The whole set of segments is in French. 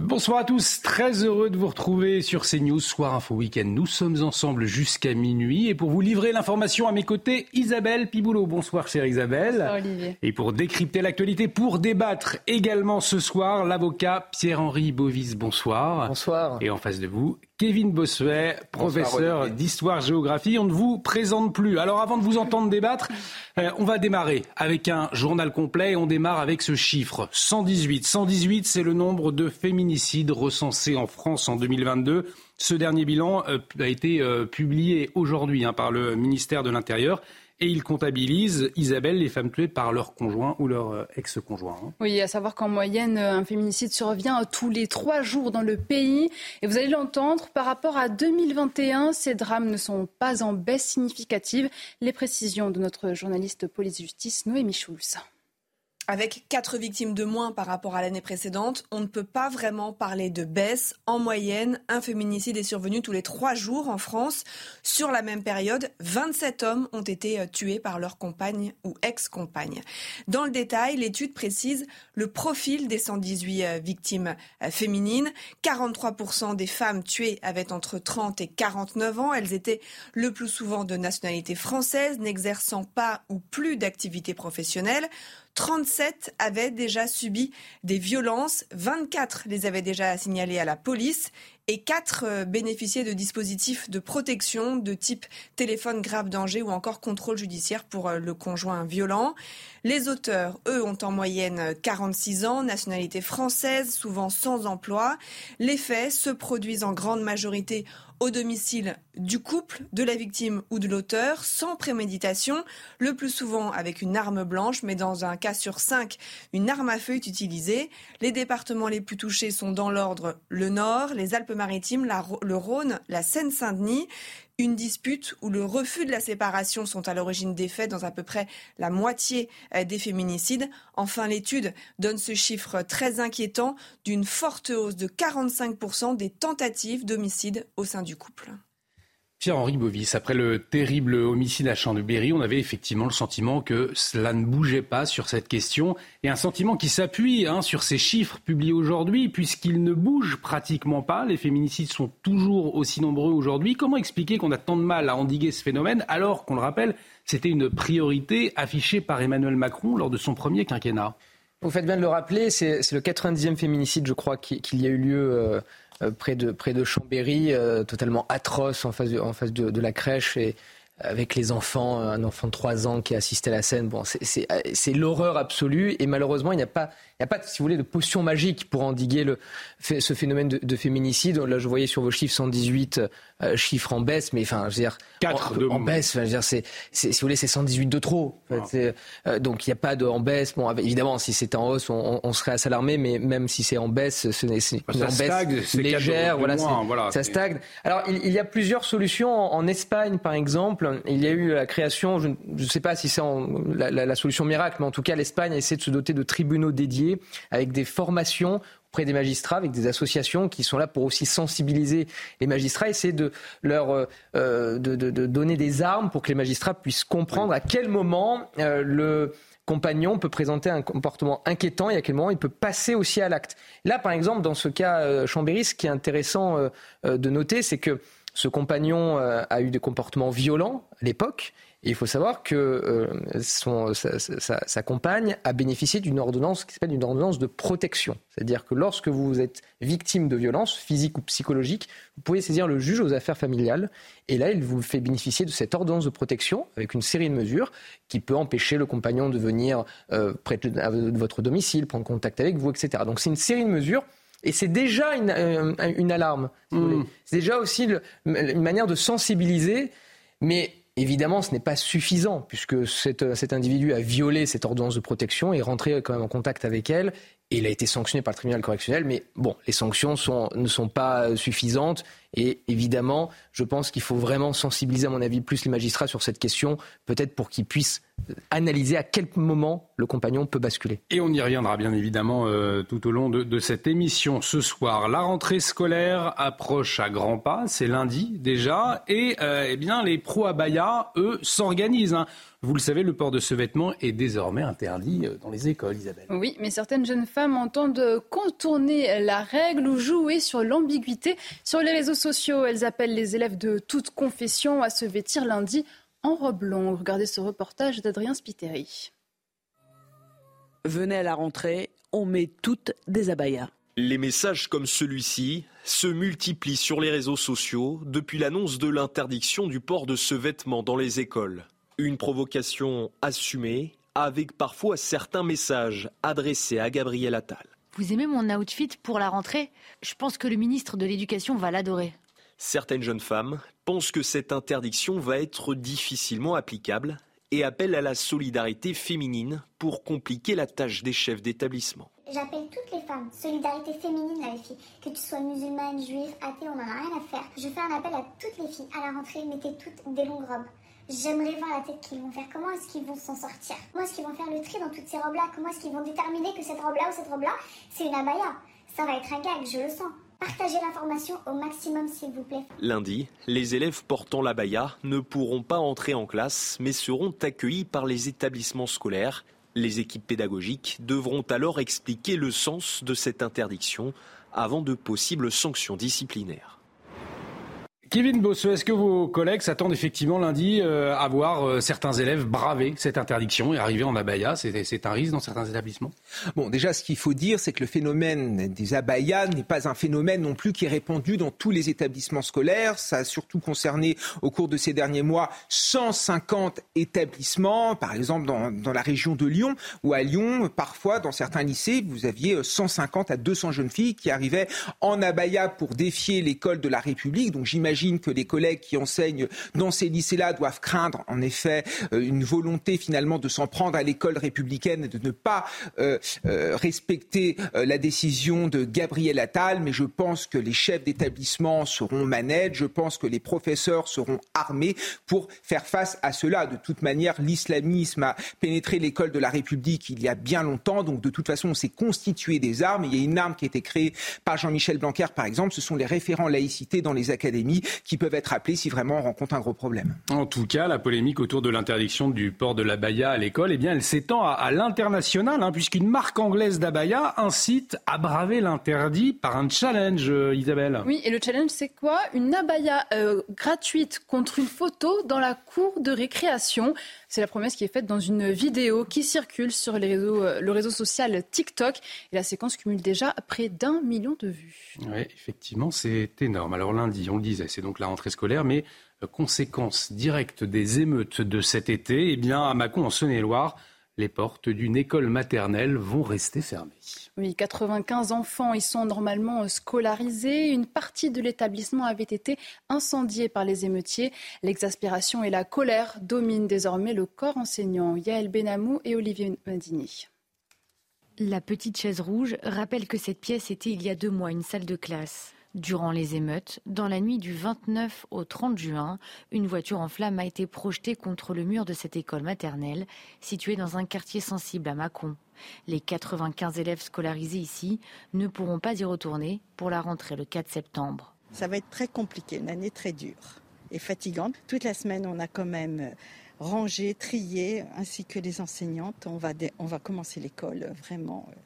Bonsoir à tous, très heureux de vous retrouver sur CNews Soir Info Week-end. Nous sommes ensemble jusqu'à minuit et pour vous livrer l'information à mes côtés, Isabelle Piboulot. Bonsoir chère Isabelle. Bonsoir Olivier. Et pour décrypter l'actualité, pour débattre également ce soir, l'avocat Pierre-Henri Bovis. Bonsoir. Bonsoir. Et en face de vous, Kevin Bossuet, professeur d'histoire-géographie. On ne vous présente plus. Alors avant de vous entendre débattre, euh, on va démarrer avec un journal complet et on démarre avec ce chiffre. 118. 118, c'est le nombre de féminicides recensés en France en 2022. Ce dernier bilan euh, a été euh, publié aujourd'hui hein, par le ministère de l'Intérieur et il comptabilise, Isabelle, les femmes tuées par leur conjoint ou leur euh, ex-conjoint. Oui, à savoir qu'en moyenne, un féminicide survient tous les trois jours dans le pays. Et vous allez l'entendre, par rapport à 2021, ces drames ne sont pas en baisse significative. Les précisions de notre journaliste police-justice, Noémie Schulz. Avec quatre victimes de moins par rapport à l'année précédente, on ne peut pas vraiment parler de baisse. En moyenne, un féminicide est survenu tous les trois jours en France. Sur la même période, 27 hommes ont été euh, tués par leur compagne ou ex-compagne. Dans le détail, l'étude précise le profil des 118 euh, victimes euh, féminines. 43% des femmes tuées avaient entre 30 et 49 ans. Elles étaient le plus souvent de nationalité française, n'exerçant pas ou plus d'activité professionnelle. 37 avaient déjà subi des violences, 24 les avaient déjà signalées à la police et 4 euh, bénéficiaient de dispositifs de protection de type téléphone grave danger ou encore contrôle judiciaire pour euh, le conjoint violent. Les auteurs, eux, ont en moyenne 46 ans, nationalité française, souvent sans emploi. Les faits se produisent en grande majorité au domicile du couple, de la victime ou de l'auteur, sans préméditation, le plus souvent avec une arme blanche, mais dans un cas sur cinq, une arme à feu est utilisée. Les départements les plus touchés sont dans l'ordre le Nord, les Alpes-Maritimes, le Rhône, la Seine-Saint-Denis. Une dispute ou le refus de la séparation sont à l'origine des faits dans à peu près la moitié euh, des féminicides. Enfin, l'étude donne ce chiffre très inquiétant d'une forte hausse de 45% des tentatives d'homicide au sein du couple. Pierre-Henri Bovis, après le terrible homicide à Chambéry, on avait effectivement le sentiment que cela ne bougeait pas sur cette question, et un sentiment qui s'appuie hein, sur ces chiffres publiés aujourd'hui, puisqu'ils ne bougent pratiquement pas. Les féminicides sont toujours aussi nombreux aujourd'hui. Comment expliquer qu'on a tant de mal à endiguer ce phénomène, alors qu'on le rappelle, c'était une priorité affichée par Emmanuel Macron lors de son premier quinquennat? Vous faites bien de le rappeler, c'est le 90e féminicide, je crois, qui- qu'il y a eu lieu euh, près, de, près de Chambéry, euh, totalement atroce en face, de, en face de, de la crèche et avec les enfants, un enfant de 3 ans qui assistait à la scène. Bon, c'est- l'horreur absolue et malheureusement, il n'y a pas, il n'y a pas, si vous voulez, de potion magique pour endiguer le, ce phénomène de, de féminicide. Là, je voyais sur vos chiffres 118 euh, chiffres en baisse, mais enfin, je veux dire, Quatre en, de en moins. baisse. Enfin, je veux dire, c'est, si vous voulez, c'est 118 de trop. En fait, Ah. euh, donc il n'y a pas de en baisse. Bon, évidemment, si c'était en hausse, on, serait à s'alarmer, mais même si c'est en baisse, ce n'est c'est une en baisse stagne, quatre légère. Voilà, moins, c'est- voilà, ça stagne. Alors, il, il y a plusieurs solutions. En, en Espagne, par exemple, il y a eu la création, je ne sais pas si c'est la, la- la solution miracle, mais en tout cas, l'Espagne a essayé de se doter de tribunaux dédiés avec des formations auprès des magistrats, avec des associations qui sont là pour aussi sensibiliser les magistrats, essayer de leur euh, euh, de, de- de donner des armes pour que les magistrats puissent comprendre à quel moment euh, le compagnon peut présenter un comportement inquiétant et à quel moment il peut passer aussi à l'acte. Là, par exemple, dans ce cas euh, Chambéry, ce qui est intéressant de noter, c'est que ce compagnon euh, a eu des comportements violents à l'époque. Et il faut savoir que euh, sa, compagne a bénéficié d'une ordonnance qui s'appelle une ordonnance de protection. C'est-à-dire que lorsque vous êtes victime de violences physiques ou psychologiques, vous pouvez saisir le juge aux affaires familiales. Et là, il vous fait bénéficier de cette ordonnance de protection avec une série de mesures qui peut empêcher le compagnon de venir euh, près de, votre domicile, prendre contact avec vous, etc. Donc c'est une série de mesures. Et c'est déjà une, euh, une alarme. si Mmh. voulez. C'est déjà aussi le- une manière de sensibiliser. Mais Évidemment, ce n'est pas suffisant puisque cet individu a violé cette ordonnance de protection et est rentré quand même en contact avec elle et il a été sanctionné par le tribunal correctionnel. Mais bon, les sanctions ne sont pas suffisantes. Et évidemment, je pense qu'il faut vraiment sensibiliser, à mon avis, plus les magistrats sur cette question, peut-être pour qu'ils puissent analyser à quel moment le compagnon peut basculer. Et on y reviendra bien évidemment euh, tout au long de, cette émission ce soir. La rentrée scolaire approche à grands pas, c'est lundi déjà, et euh, eh bien les pros abaya, eux, s'organisent. Hein. Vous le savez, le port de ce vêtement est désormais interdit euh, dans les écoles, Isabelle. Oui, mais certaines jeunes femmes entendent contourner la règle ou jouer sur l'ambiguïté. Sur les réseaux sociaux, elles appellent les élèves de toute confession à se vêtir lundi en robe longue. Regardez ce reportage d'Adrien Spiteri. Venez à la rentrée, on met toutes des abayas. Les messages comme celui-ci se multiplient sur les réseaux sociaux depuis l'annonce de l'interdiction du port de ce vêtement dans les écoles. Une provocation assumée, avec parfois certains messages adressés à Gabriel Attal. Vous aimez mon outfit pour la rentrée? Je pense que le ministre de l'Éducation va l'adorer. Certaines jeunes femmes pensent que cette interdiction va être difficilement applicable et appellent à la solidarité féminine pour compliquer la tâche des chefs d'établissement. J'appelle toutes les femmes, solidarité féminine les filles, que tu sois musulmane, juive, athée, on n'en a rien à faire. Je fais un appel à toutes les filles, à la rentrée, mettez toutes des longues robes. J'aimerais voir la tête qu'ils vont faire. Comment est-ce qu'ils vont s'en sortir? Comment est-ce qu'ils vont faire le tri dans toutes ces robes-là? Comment est-ce qu'ils vont déterminer que cette robe-là ou cette robe-là, c'est une abaya? Ça va être un gag, je le sens. Partagez l'information au maximum, s'il vous plaît. Lundi, les élèves portant l'abaya ne pourront pas entrer en classe, mais seront accueillis par les établissements scolaires. Les équipes pédagogiques devront alors expliquer le sens de cette interdiction avant de possibles sanctions disciplinaires. Kevin Bosse, est-ce que vos collègues s'attendent effectivement lundi euh, à voir euh, certains élèves braver cette interdiction et arriver en abaya? C'est un risque dans certains établissements? Bon, déjà, ce qu'il faut dire, c'est que le phénomène des abayas n'est pas un phénomène non plus qui est répandu dans tous les établissements scolaires. Ça a surtout concerné, au cours de ces derniers mois, 150 établissements, par exemple dans, dans la région de Lyon, où à Lyon, parfois, dans certains lycées, vous aviez 150 à 200 jeunes filles qui arrivaient en abaya pour défier l'école de la République. Donc j'imagine que les collègues qui enseignent dans ces lycées-là doivent craindre, en effet, euh, une volonté finalement de s'en prendre à l'école républicaine et de ne pas euh, euh, respecter la décision de Gabriel Attal. Mais je pense que les chefs d'établissement seront manettes. Je pense que les professeurs seront armés pour faire face à cela. De toute manière, l'islamisme a pénétré l'école de la République il y a bien longtemps. Donc, de toute façon, on s'est constitué des armes. Il y a une arme qui a été créée par Jean-Michel Blanquer, par exemple. Ce sont les référents laïcité dans les académies qui peuvent être appelés si vraiment on rencontre un gros problème. En tout cas, la polémique autour de l'interdiction du port de l'abaya à l'école, eh bien, elle s'étend à, l'international, hein, puisqu'une marque anglaise d'abaya incite à braver l'interdit par un challenge, euh, Isabelle. Oui, et le challenge, c'est quoi? Une abaya euh, gratuite contre une photo dans la cour de récréation. C'est la promesse qui est faite dans une vidéo qui circule sur les réseaux, euh, le réseau social TikTok. Et la séquence cumule déjà près d'un million de vues. Oui, effectivement, c'est énorme. Alors lundi, on le disait, c'est donc la rentrée scolaire, mais euh, conséquence directe des émeutes de cet été, eh bien, à Mâcon, en Saône-et-Loire, les portes d'une école maternelle vont rester fermées. Oui, 95 enfants y sont normalement scolarisés. Une partie de l'établissement avait été incendiée par les émeutiers. L'exaspération et la colère dominent désormais le corps enseignant. Yael Benamou et Olivier Madini. La petite chaise rouge rappelle que cette pièce était il y a deux mois une salle de classe. Durant les émeutes, dans la nuit du 29 au 30 juin, une voiture en flammes a été projetée contre le mur de cette école maternelle, située dans un quartier sensible à Mâcon. Les 95 élèves scolarisés ici ne pourront pas y retourner pour la rentrée le 4 septembre. Ça va être très compliqué, une année très dure et fatigante. Toute la semaine, on a quand même rangé, trié, ainsi que les enseignantes. On va, on va commencer l'école vraiment euh,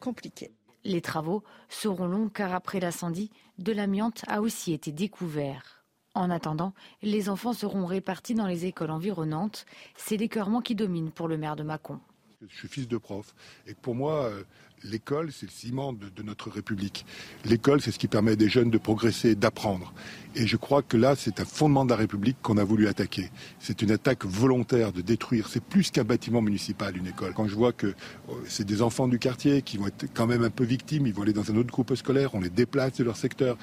compliquée. Les travaux seront longs car après l'incendie, de l'amiante a aussi été découvert. En attendant, les enfants seront répartis dans les écoles environnantes. C'est l'écœurement qui domine pour le maire de Mâcon. Je suis fils de prof et pour moi, euh, l'école, c'est le ciment de, notre République. L'école, c'est ce qui permet des jeunes de progresser, d'apprendre. Et je crois que là, c'est un fondement de la République qu'on a voulu attaquer. C'est une attaque volontaire de détruire. C'est plus qu'un bâtiment municipal, une école. Quand je vois que oh, c'est des enfants du quartier qui vont être quand même un peu victimes, ils vont aller dans un autre groupe scolaire, on les déplace de leur secteur.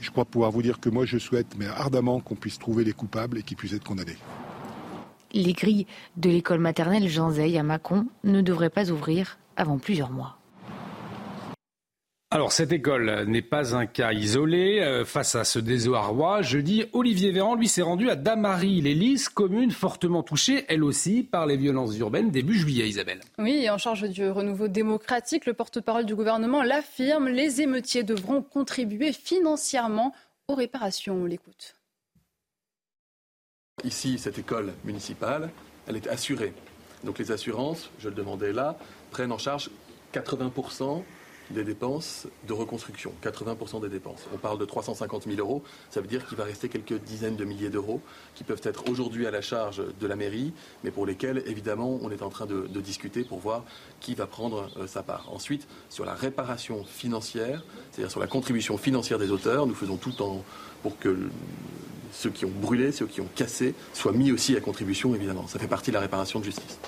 Je crois pouvoir vous dire que moi, je souhaite, mais ardemment, qu'on puisse trouver les coupables et qu'ils puissent être condamnés. Les grilles de l'école maternelle Jean Zay à Mâcon ne devraient pas ouvrir avant plusieurs mois. Alors cette école n'est pas un cas isolé. Euh, face à ce désarroi, jeudi, Olivier Véran lui s'est rendu à Damary, l'Élysée, commune fortement touchée, elle aussi, par les violences urbaines début juillet, Isabelle. Oui, en charge du renouveau démocratique, le porte-parole du gouvernement l'affirme, les émeutiers devront contribuer financièrement aux réparations. On l'écoute. Ici, cette école municipale, elle est assurée. Donc les assurances, je le demandais là, prennent en charge 80% des dépenses de reconstruction, 80% des dépenses. On parle de 350 000 euros, ça veut dire qu'il va rester quelques dizaines de milliers d'euros qui peuvent être aujourd'hui à la charge de la mairie, mais pour lesquels, évidemment, on est en train de, discuter pour voir qui va prendre euh, sa part. Ensuite, sur la réparation financière, c'est-à-dire sur la contribution financière des auteurs, nous faisons tout en, pour que ceux qui ont brûlé, ceux qui ont cassé, soient mis aussi à contribution, évidemment. Ça fait partie de la réparation de justice.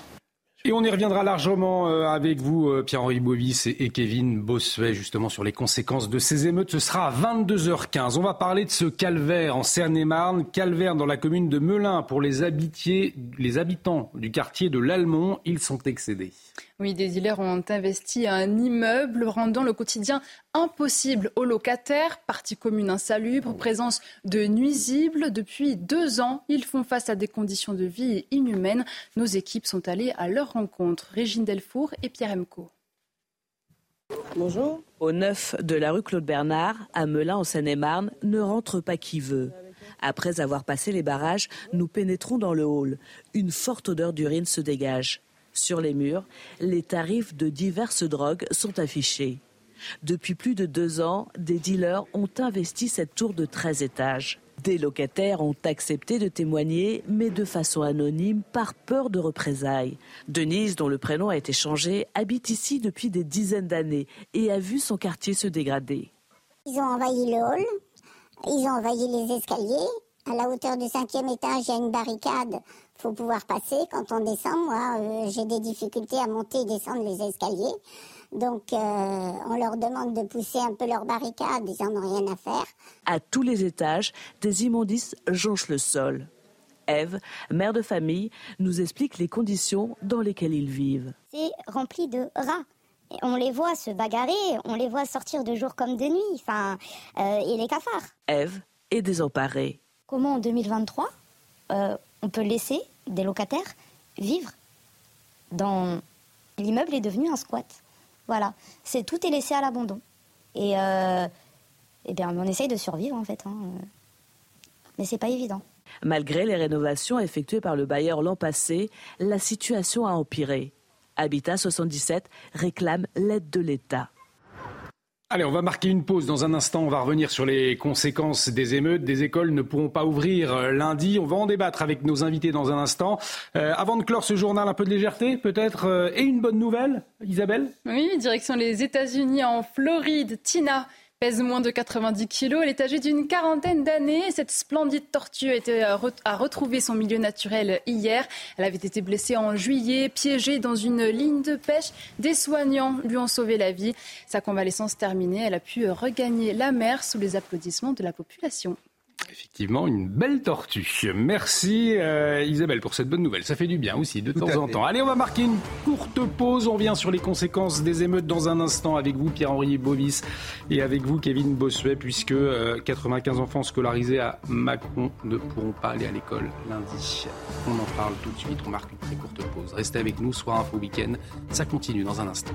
Et on y reviendra largement euh, avec vous, euh, Pierre-Henri Bovis et Kevin Bossuet, justement sur les conséquences de ces émeutes. Ce sera à 22h15. On va parler de ce calvaire en Seine-et-Marne, calvaire dans la commune de Melun pour les, les habitants du quartier de l'Almont. Ils sont excédés. Oui, des dealers ont investi un immeuble, rendant le quotidien impossible aux locataires. Partie commune insalubre, présence de nuisibles. Depuis deux ans, ils font face à des conditions de vie inhumaines. Nos équipes sont allées à leur rencontre. Régine Delfour et Pierre Emco. Bonjour. Au neuf de la rue Claude Bernard, à Melun en Seine-et-Marne, ne rentre pas qui veut. Après avoir passé les barrages, nous pénétrons dans le hall. Une forte odeur d'urine se dégage. Sur les murs, les tarifs de diverses drogues sont affichés. Depuis plus de deux ans, des dealers ont investi cette tour de 13 étages. Des locataires ont accepté de témoigner, mais de façon anonyme, par peur de représailles. Denise, dont le prénom a été changé, habite ici depuis des dizaines d'années et a vu son quartier se dégrader. Ils ont envahi le hall, ils ont envahi les escaliers. À la hauteur du cinquième étage, il y a une barricade faut pouvoir passer. Quand on descend, moi, euh, j'ai des difficultés à monter et descendre les escaliers. Donc, euh, on leur demande de pousser un peu leur barricade, ils n'en ont rien à faire. À tous les étages, des immondices jonchent le sol. Eve, mère de famille, nous explique les conditions dans lesquelles ils vivent. C'est rempli de rats. on les voit se bagarrer, on les voit sortir de jour comme de nuit, enfin, euh, et les cafards. Eve est désemparée. Comment en 2023, on peut laisser des locataires vivre dans l'immeuble est devenu un squat. Voilà, c'est tout est laissé à l'abandon. Et, euh, eh bien, on essaye de survivre en fait, hein. mais c'est pas évident. Malgré les rénovations effectuées par le bailleur l'an passé, la situation a empiré. Habitat 77 réclame l'aide de l'État. Allez, on va marquer une pause. Dans un instant, on va revenir sur les conséquences des émeutes. Des écoles ne pourront pas ouvrir euh, lundi. On va en débattre avec nos invités dans un instant. Euh, avant de clore ce journal, un peu de légèreté peut-être euh, et une bonne nouvelle, Isabelle? Oui, direction les États-Unis en Floride. Tina pèse moins de 90 kilos. Elle est âgée d'une quarantaine d'années. Cette splendide tortue a, a, retrouvé son milieu naturel hier. Elle avait été blessée en juillet, piégée dans une ligne de pêche. Des soignants lui ont sauvé la vie. Sa convalescence terminée, elle a pu regagner la mer sous les applaudissements de la population. Effectivement, une belle tortue. Merci euh, Isabelle pour cette bonne nouvelle. Ça fait du bien aussi de temps en temps. Allez, on va marquer une courte pause. On vient sur les conséquences des émeutes dans un instant avec vous Pierre-Henri Bovis et avec vous Kevin Bossuet puisque 95 euh, enfants scolarisés à Macron ne pourront pas aller à l'école lundi. On en parle tout de suite. On marque une très courte pause. Restez avec nous, soir info week-end. Ça continue dans un instant.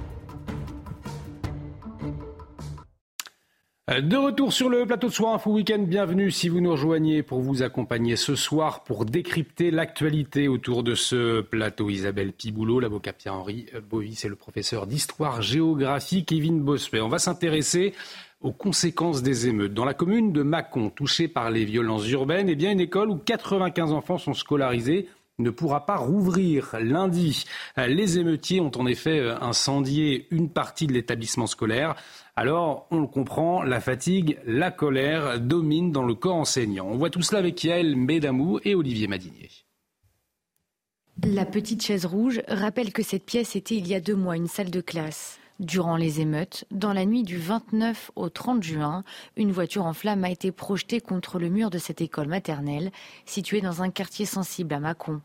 De retour sur le plateau de Soir Info Week-end, bienvenue si vous nous rejoignez pour vous accompagner ce soir pour décrypter l'actualité autour de ce plateau. Isabelle Piboulot, l'avocat Pierre-Henri Bovis et le professeur d'histoire-géographie Kevin Bossuet. On va s'intéresser aux conséquences des émeutes. Dans la commune de Mâcon, touchée par les violences urbaines, eh bien une école où 95 enfants sont scolarisés ne pourra pas rouvrir lundi. Les émeutiers ont en effet incendié une partie de l'établissement scolaire. Alors, on le comprend, la fatigue, la colère dominent dans le corps enseignant. On voit tout cela avec Yael Médamou et Olivier Madinier. La petite chaise rouge rappelle que cette pièce était il y a deux mois une salle de classe. Durant les émeutes, dans la nuit du 29 au 30 juin, une voiture en flammes a été projetée contre le mur de cette école maternelle, située dans un quartier sensible à Mâcon.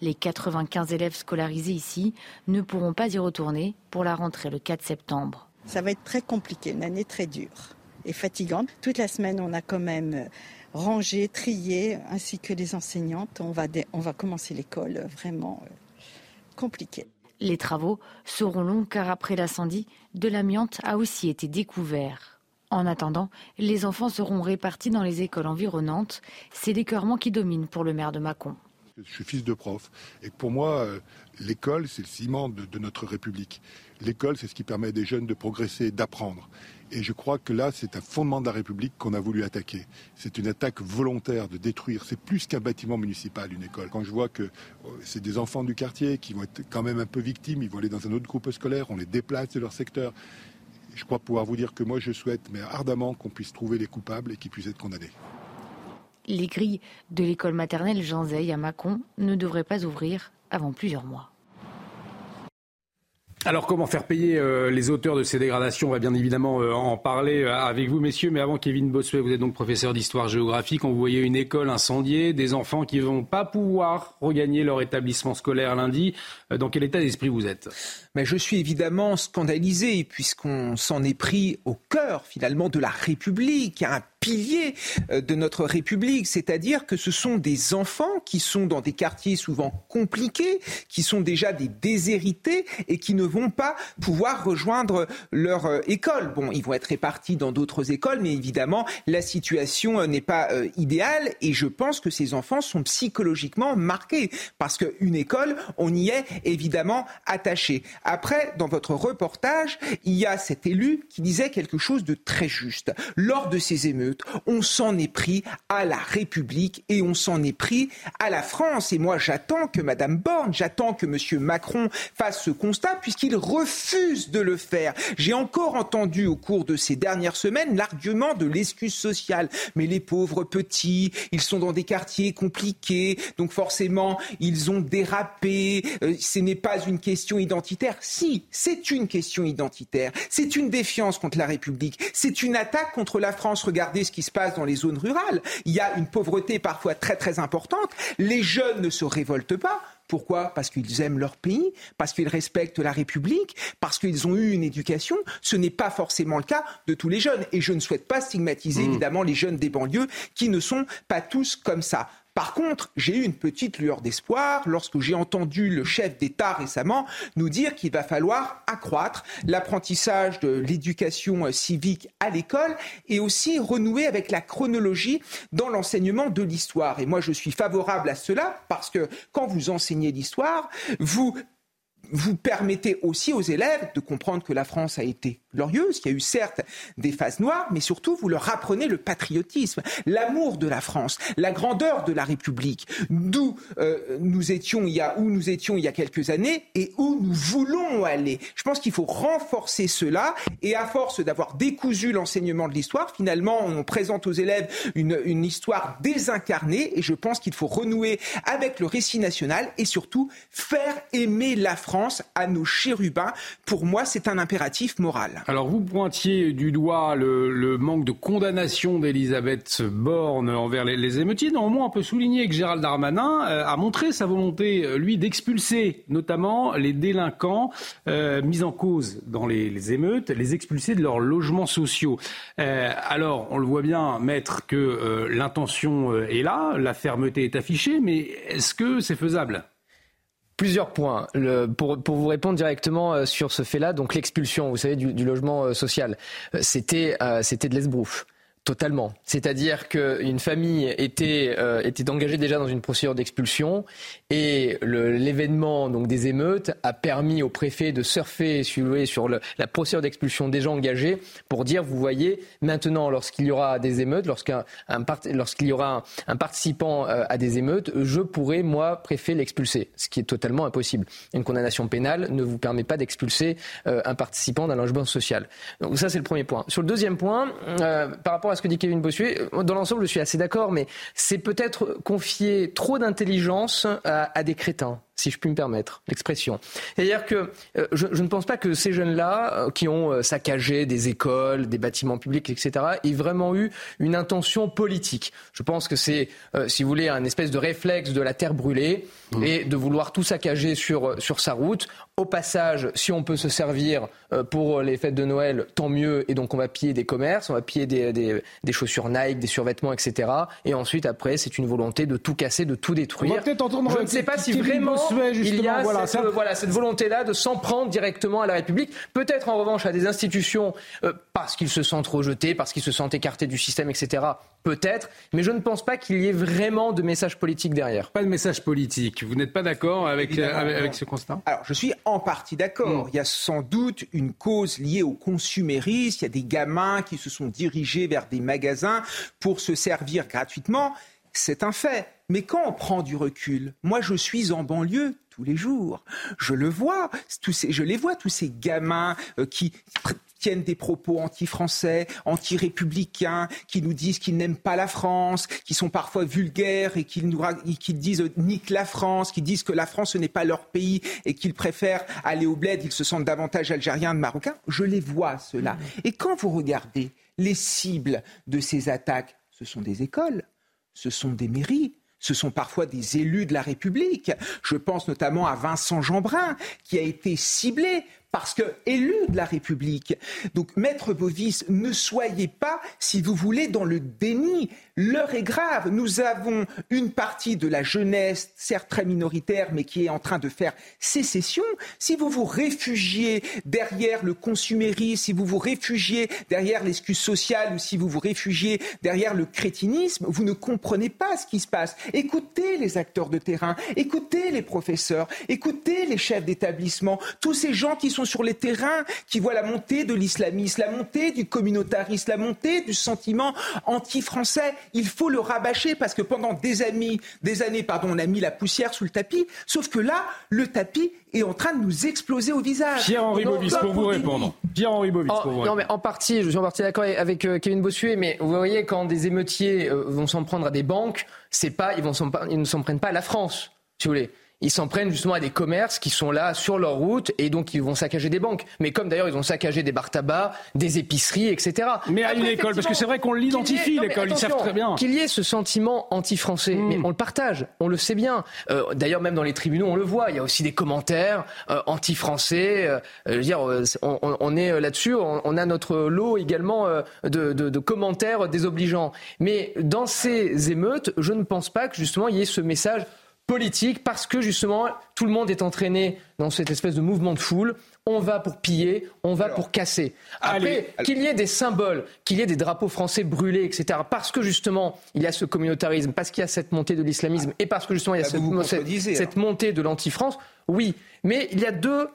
Les 95 élèves scolarisés ici ne pourront pas y retourner pour la rentrée le 4 septembre. Ça va être très compliqué, une année très dure et fatigante. Toute la semaine, on a quand même rangé, trié, ainsi que les enseignantes. On va, on va commencer l'école vraiment euh, compliquée. Les travaux seront longs car après l'incendie, de l'amiante a aussi été découvert. En attendant, les enfants seront répartis dans les écoles environnantes. C'est l'écœurement qui domine pour le maire de Mâcon. Je suis fils de prof et pour moi, euh, l'école, c'est le ciment de, notre République. L'école, c'est ce qui permet à des jeunes de progresser, d'apprendre. Et je crois que là, c'est un fondement de la République qu'on a voulu attaquer. C'est une attaque volontaire de détruire. C'est plus qu'un bâtiment municipal, une école. Quand je vois que euh, c'est des enfants du quartier qui vont être quand même un peu victimes, ils vont aller dans un autre groupe scolaire, on les déplace de leur secteur. Je crois pouvoir vous dire que moi, je souhaite, mais ardemment, qu'on puisse trouver les coupables et qu'ils puissent être condamnés. Les grilles de l'école maternelle Jean Zay à Mâcon ne devraient pas ouvrir avant plusieurs mois. Alors comment faire payer euh, les auteurs de ces dégradations? On va bien évidemment euh, en parler euh, avec vous, messieurs. Mais avant, Kevin Bossuet, vous êtes donc professeur d'histoire-géographie. Quand vous voyez une école incendiée, des enfants qui ne vont pas pouvoir regagner leur établissement scolaire lundi, dans quel état d'esprit vous êtes? Mais Je suis évidemment scandalisé puisqu'on s'en est pris au cœur finalement de la République, pilier de notre République, c'est-à-dire que ce sont des enfants qui sont dans des quartiers souvent compliqués, qui sont déjà des déshérités et qui ne vont pas pouvoir rejoindre leur euh, école. Bon, ils vont être répartis dans d'autres écoles, mais évidemment, la situation euh, n'est pas euh, idéale et je pense que ces enfants sont psychologiquement marqués parce qu'une école, on y est évidemment attaché. Après, dans votre reportage, il y a cet élu qui disait quelque chose de très juste. Lors de ces émeutes, on s'en est pris à la République et on s'en est pris à la France. Et moi, j'attends que Madame Borne, j'attends que Monsieur Macron fasse ce constat, puisqu'il qu'il refuse de le faire. J'ai encore entendu au cours de ces dernières semaines l'argument de l'excuse sociale. Mais les pauvres petits, ils sont dans des quartiers compliqués, donc forcément, ils ont dérapé. Euh, ce n'est pas une question identitaire. Si, c'est une question identitaire. C'est une défiance contre la République. C'est une attaque contre la France. Regardez ce qui se passe dans les zones rurales. Il y a une pauvreté parfois très très importante. Les jeunes ne se révoltent pas. Pourquoi? Parce qu'ils aiment leur pays, parce qu'ils respectent la République, parce qu'ils ont eu une éducation. Ce n'est pas forcément le cas de tous les jeunes. Et je ne souhaite pas stigmatiser mmh. évidemment les jeunes des banlieues qui ne sont pas tous comme ça. Par contre, j'ai eu une petite lueur d'espoir lorsque j'ai entendu le chef d'État récemment nous dire qu'il va falloir accroître l'apprentissage de l'éducation civique à l'école et aussi renouer avec la chronologie dans l'enseignement de l'histoire. Et moi, je suis favorable à cela parce que quand vous enseignez l'histoire, vous vous permettez aussi aux élèves de comprendre que la France a été glorieuse, qu'il y a eu certes des phases noires, mais surtout vous leur apprenez le patriotisme, l'amour de la France, la grandeur de la République, d'où euh, nous étions il y a où nous étions il y a quelques années et où nous voulons aller. Je pense qu'il faut renforcer cela et à force d'avoir décousu l'enseignement de l'histoire, finalement on présente aux élèves une, une histoire désincarnée et je pense qu'il faut renouer avec le récit national et surtout faire aimer la France à nos chérubins. Pour moi, c'est un impératif moral. Alors vous pointiez du doigt le, manque de condamnation d'Elisabeth Borne envers les, émeutiers. Néanmoins, on peut souligner que Gérald Darmanin euh, a montré sa volonté, euh, lui, d'expulser notamment les délinquants euh, mis en cause dans les, émeutes, les expulser de leurs logements sociaux. alors, on le voit bien, maître, que l'intention est là, la fermeté est affichée, mais est-ce que c'est faisable? Plusieurs points. pour, vous répondre directement euh, sur ce fait-là, donc l'expulsion, vous savez, du, logement euh, social, euh, c'était c'était de l'esbrouf. Totalement. C'est-à-dire qu'une famille était, euh, était engagée déjà dans une procédure d'expulsion et l'événement donc des émeutes a permis au préfet de surfer sur la procédure d'expulsion déjà engagée pour dire, vous voyez, maintenant lorsqu'il y aura des émeutes, lorsqu'un lorsqu'il y aura un, participant euh, à des émeutes, je pourrai, moi, préfet, l'expulser, ce qui est totalement impossible. Une condamnation pénale ne vous permet pas d'expulser euh, un participant d'un logement social. Donc ça, c'est le premier point. Sur le deuxième point, par rapport à ce que dit Kevin Bossuet, dans l'ensemble, je suis assez d'accord, mais c'est peut-être confier trop d'intelligence à, des crétins. Si je puis me permettre l'expression. C'est-à-dire que euh, je, ne pense pas que ces jeunes-là, euh, qui ont euh, saccagé des écoles, des bâtiments publics, etc., aient vraiment eu une intention politique. Je pense que c'est, si vous voulez, un espèce de réflexe de la terre brûlée mmh. et de vouloir tout saccager sur, sur sa route. Au passage, si on peut se servir pour les fêtes de Noël, tant mieux. Et donc on va piller des commerces, on va piller des, des, des chaussures Nike, des survêtements, etc. Et ensuite, après, c'est une volonté de tout casser, de tout détruire. Je ne sais pas si vraiment il y a voilà, cette, voilà, cette volonté-là de s'en prendre directement à la République. Peut-être en revanche à des institutions euh, parce qu'ils se sentent rejetés, parce qu'ils se sentent écartés du système, etc. Peut-être, mais je ne pense pas qu'il y ait vraiment de message politique derrière. Pas de message politique. Vous n'êtes pas d'accord avec, euh, avec, ce constat? Alors, je suis en partie d'accord. Mm. Il y a sans doute une cause liée au consumérisme. Il y a des gamins qui se sont dirigés vers des magasins pour se servir gratuitement. C'est un fait. Mais quand on prend du recul, moi je suis en banlieue tous les jours. Je le vois, tous ces, je les vois, tous ces gamins euh, qui tiennent des propos anti-français, anti-républicains, qui nous disent qu'ils n'aiment pas la France, qui sont parfois vulgaires et qui, nous, qui disent euh, nique la France, qui disent que la France ce n'est pas leur pays et qu'ils préfèrent aller au bled, ils se sentent davantage algériens que marocains. Je les vois, ceux-là. Mmh. Et quand vous regardez les cibles de ces attaques, ce sont des écoles, ce sont des mairies, ce sont parfois des élus de la République. Je pense notamment à Vincent Jeanbrun, qui a été ciblé parce que élu de la République. Donc, Maître Bovis, ne soyez pas, si vous voulez, dans le déni. L'heure est grave. Nous avons une partie de la jeunesse, certes très minoritaire, mais qui est en train de faire sécession. Si vous vous réfugiez derrière le consumérisme, si vous vous réfugiez derrière l'excuse sociale ou si vous vous réfugiez derrière le crétinisme, vous ne comprenez pas ce qui se passe. Écoutez les acteurs de terrain, écoutez les professeurs, écoutez les chefs d'établissement, tous ces gens qui sont sur les terrains, qui voient la montée de l'islamisme, la montée du communautarisme, la montée du sentiment anti-français. Il faut le rabâcher parce que pendant des années, des années pardon, on a mis la poussière sous le tapis. Sauf que là, le tapis est en train de nous exploser au visage. Pierre-Henri Bovis, pour vous répondre. Pierre-Henri Bovis, pour vous Non, mais en partie, je suis en partie d'accord avec euh, Kevin Bossuet, mais vous voyez, quand des émeutiers euh, vont s'en prendre à des banques, c'est pas, ils, vont ils ne s'en prennent pas à la France, si vous voulez ils s'en prennent justement à des commerces qui sont là sur leur route et donc ils vont saccager des banques. Mais comme d'ailleurs ils ont saccagé des bars tabac, des épiceries, etc. Mais à une école, parce que c'est vrai qu'on l'identifie, l'école, ils savent très bien. Qu'il y ait ce sentiment anti-français, hmm. mais on le partage, on le sait bien. Euh, d'ailleurs, même dans les tribunaux, on le voit. Il y a aussi des commentaires euh, anti-français. Euh, je veux dire, on, on est là-dessus. On, a notre lot également de, de, de commentaires désobligeants. Mais dans ces émeutes, je ne pense pas que justement il y ait ce message politique parce que justement tout le monde est entraîné dans cette espèce de mouvement de foule. On va pour piller, on va pour casser. Après, qu'il y ait des symboles, qu'il y ait des drapeaux français brûlés, etc. Parce que justement, il y a ce communautarisme, parce qu'il y a cette montée de l'islamisme, et parce que justement, il y a cette, cette, montée de l'anti-France, oui. Mais il y a deux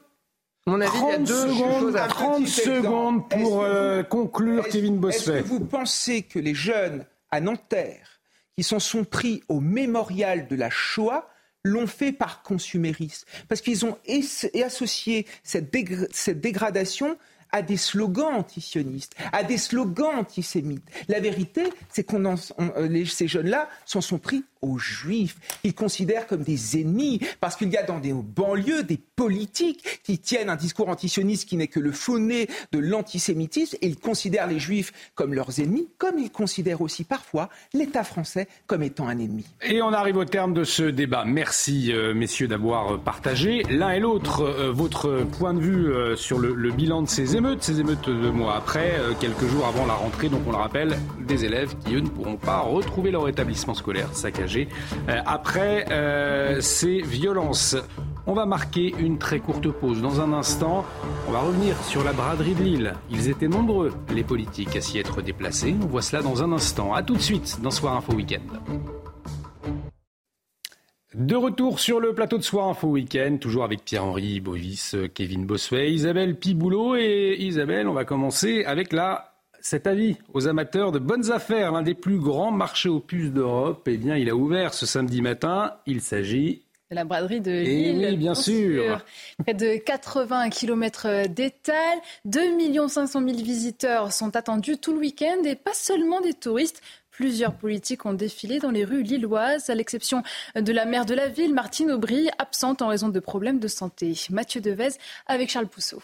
mon avis, il y a deux secondes, 30 secondes pour euh, conclure, Kevin Bossuet. Est-ce que vous pensez que les jeunes à Nanterre qui s'en sont pris au mémorial de la Shoah l'ont fait par consumérisme, parce qu'ils ont associé cette, dégradation à des slogans antisionistes, à des slogans antisémites. La vérité, c'est qu'on euh, ces jeunes-là s'en sont pris aux juifs. Ils considèrent comme des ennemis parce qu'il y a dans des banlieues des politiques qui tiennent un discours antisioniste qui n'est que le faux-nez de l'antisémitisme et ils considèrent les juifs comme leurs ennemis, comme ils considèrent aussi parfois l'État français comme étant un ennemi. Et on arrive au terme de ce débat. Merci euh, messieurs d'avoir partagé l'un et l'autre euh, votre point de vue euh, sur le, le, bilan de ces émeutes, ces émeutes deux mois après, quelques jours avant la rentrée, donc on le rappelle, des élèves qui eux ne pourront pas retrouver leur établissement scolaire saccagé euh, après euh, ces violences. On va marquer une très courte pause. Dans un instant, on va revenir sur la braderie de Lille. Ils étaient nombreux, les politiques, à s'y être déplacés. On voit cela dans un instant. A tout de suite dans Soir Info Week-end. De retour sur le plateau de Soir Info Week-end, toujours avec Pierre-Henri Bovis, Kevin Bossuet, Isabelle Piboulot. Et Isabelle, on va commencer avec la cet avis aux amateurs de bonnes affaires, l'un des plus grands marchés aux puces d'Europe, eh bien, il a ouvert ce samedi matin. Il s'agit de la braderie de eh Lille. oui, bien, sûr. Près de 80 km d'étal, 2 500 000 visiteurs sont attendus tout le week-end et pas seulement des touristes. Plusieurs politiques ont défilé dans les rues lilloises, à l'exception de la maire de la ville, Martine Aubry, absente en raison de problèmes de santé. Mathieu Devez avec Charles Pousseau.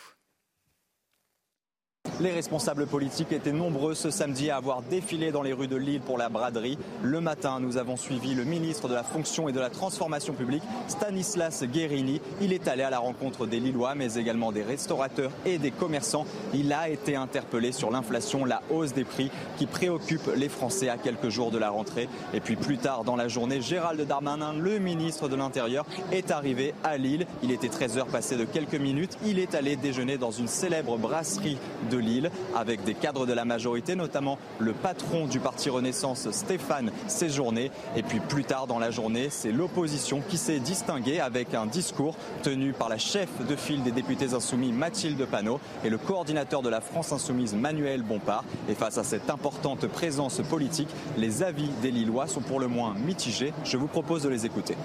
Les responsables politiques étaient nombreux ce samedi à avoir défilé dans les rues de Lille pour la braderie. Le matin, nous avons suivi le ministre de la Fonction et de la Transformation publique, Stanislas Guérini. Il est allé à la rencontre des Lillois, mais également des restaurateurs et des commerçants. Il a été interpellé sur l'inflation, la hausse des prix qui préoccupe les Français à quelques jours de la rentrée. Et puis plus tard dans la journée, Gérald Darmanin, le ministre de l'Intérieur, est arrivé à Lille. Il était 13h passé de quelques minutes. Il est allé déjeuner dans une célèbre brasserie de Lille avec des cadres de la majorité, notamment le patron du parti Renaissance, Stéphane Séjourné. Et puis plus tard dans la journée, c'est l'opposition qui s'est distinguée avec un discours tenu par la chef de file des députés insoumis, Mathilde Panot, et le coordinateur de la France insoumise, Manuel Bompard. Et face à cette importante présence politique, les avis des Lillois sont pour le moins mitigés. Je vous propose de les écouter.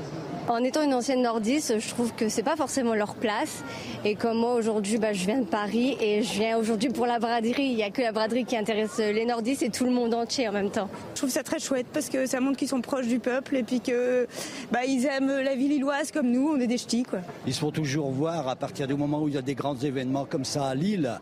En étant une ancienne nordiste, je trouve que c'est pas forcément leur place. Et comme moi aujourd'hui, bah, je viens de Paris et je viens aujourd'hui pour la braderie. Il n'y a que la braderie qui intéresse les nordistes et tout le monde entier en même temps. Je trouve ça très chouette parce que ça montre qu'ils sont proches du peuple et puis que bah, ils aiment la ville lilloise comme nous. On est des ch'tis quoi. Ils se font toujours voir à partir du moment où il y a des grands événements comme ça à Lille.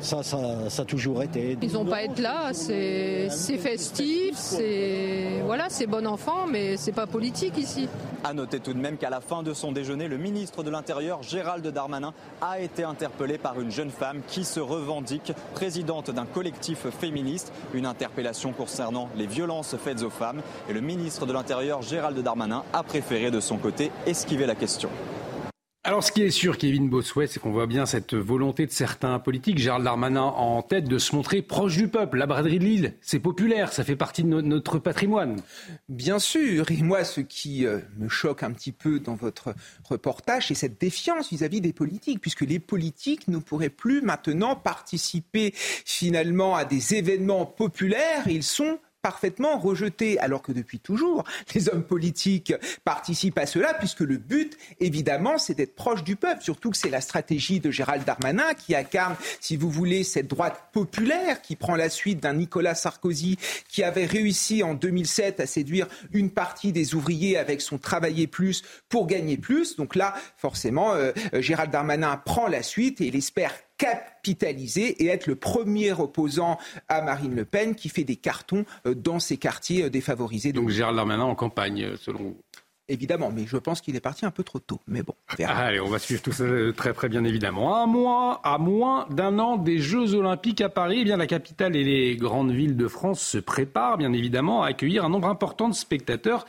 Ça, ça, ça, a toujours été. Ils n'ont pas être là, c'est festif, c'est voilà, c'est bon enfant, mais c'est pas politique ici. À noter tout de même qu'à la fin de son déjeuner, le ministre de l'Intérieur, Gérald Darmanin, a été interpellé par une jeune femme qui se revendique présidente d'un collectif féministe. Une interpellation concernant les violences faites aux femmes. Et le ministre de l'Intérieur, Gérald Darmanin, a préféré de son côté esquiver la question. Alors, ce qui est sûr, Kevin Bossuet, c'est qu'on voit bien cette volonté de certains politiques, Gérald Darmanin en tête, de se montrer proche du peuple. La braderie de Lille, c'est populaire, ça fait partie de notre patrimoine. Bien sûr. Et moi, ce qui euh, me choque un petit peu dans votre reportage, c'est cette défiance vis-à-vis des politiques, puisque les politiques ne pourraient plus maintenant participer finalement à des événements populaires. Ils sont parfaitement rejeté, alors que depuis toujours, les hommes politiques participent à cela, puisque le but, évidemment, c'est d'être proche du peuple, surtout que c'est la stratégie de Gérald Darmanin qui incarne, si vous voulez, cette droite populaire qui prend la suite d'un Nicolas Sarkozy qui avait réussi en 2007 à séduire une partie des ouvriers avec son travailler plus pour gagner plus. Donc là, forcément, euh, Gérald Darmanin prend la suite et il espère capitaliser et être le premier opposant à Marine Le Pen qui fait des cartons euh, dans ces quartiers euh, défavorisés. Donc Gérald Darmanin en campagne, euh, selon vous? Évidemment, mais je pense qu'il est parti un peu trop tôt. Mais bon, on Allez, on va suivre tout ça très très bien évidemment. Un mois, à moins d'un an des Jeux Olympiques à Paris, eh bien la capitale et les grandes villes de France se préparent bien évidemment à accueillir un nombre important de spectateurs.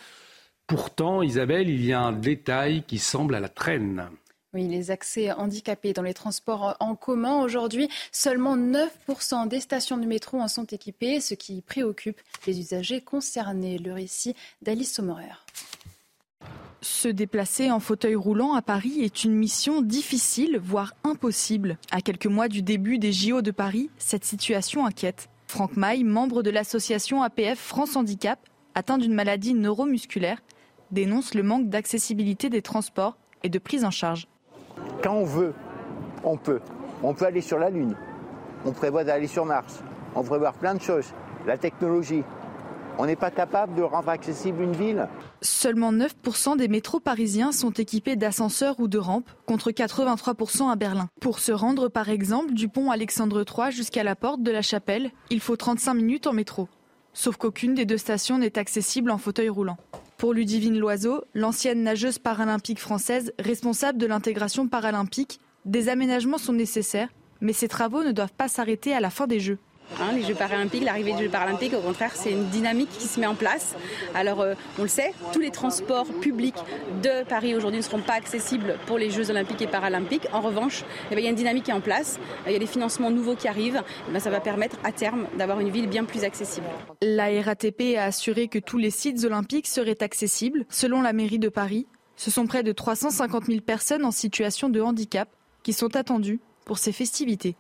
Pourtant, Isabelle, il y a un détail qui semble à la traîne. Oui, les accès handicapés dans les transports en commun. Aujourd'hui, seulement 9% des stations de métro en sont équipées, ce qui préoccupe les usagers concernés. Le récit d'Alice Sommerer. Se déplacer en fauteuil roulant à Paris est une mission difficile, voire impossible. À quelques mois du début des JO de Paris, cette situation inquiète. Franck Maille, membre de l'association APF France Handicap, atteint d'une maladie neuromusculaire, dénonce le manque d'accessibilité des transports et de prise en charge. Quand on veut, on peut. On peut aller sur la Lune. On prévoit d'aller sur Mars. On prévoit plein de choses. La technologie. On n'est pas capable de rendre accessible une ville. Seulement 9% des métros parisiens sont équipés d'ascenseurs ou de rampes, contre 83% à Berlin. Pour se rendre par exemple du pont Alexandre III jusqu'à la porte de la Chapelle, il faut 35 minutes en métro. Sauf qu'aucune des deux stations n'est accessible en fauteuil roulant. Pour Ludivine Loiseau, l'ancienne nageuse paralympique française responsable de l'intégration paralympique, des aménagements sont nécessaires, mais ces travaux ne doivent pas s'arrêter à la fin des Jeux. Hein, les Jeux paralympiques, l'arrivée des Jeux paralympiques, au contraire, c'est une dynamique qui se met en place. Alors, euh, on le sait, tous les transports publics de Paris aujourd'hui ne seront pas accessibles pour les Jeux olympiques et paralympiques. En revanche, eh il y a une dynamique qui est en place. Il y a des financements nouveaux qui arrivent. Eh ça va permettre à terme d'avoir une ville bien plus accessible. La RATP a assuré que tous les sites olympiques seraient accessibles. Selon la mairie de Paris, ce sont près de 350 000 personnes en situation de handicap qui sont attendues pour ces festivités.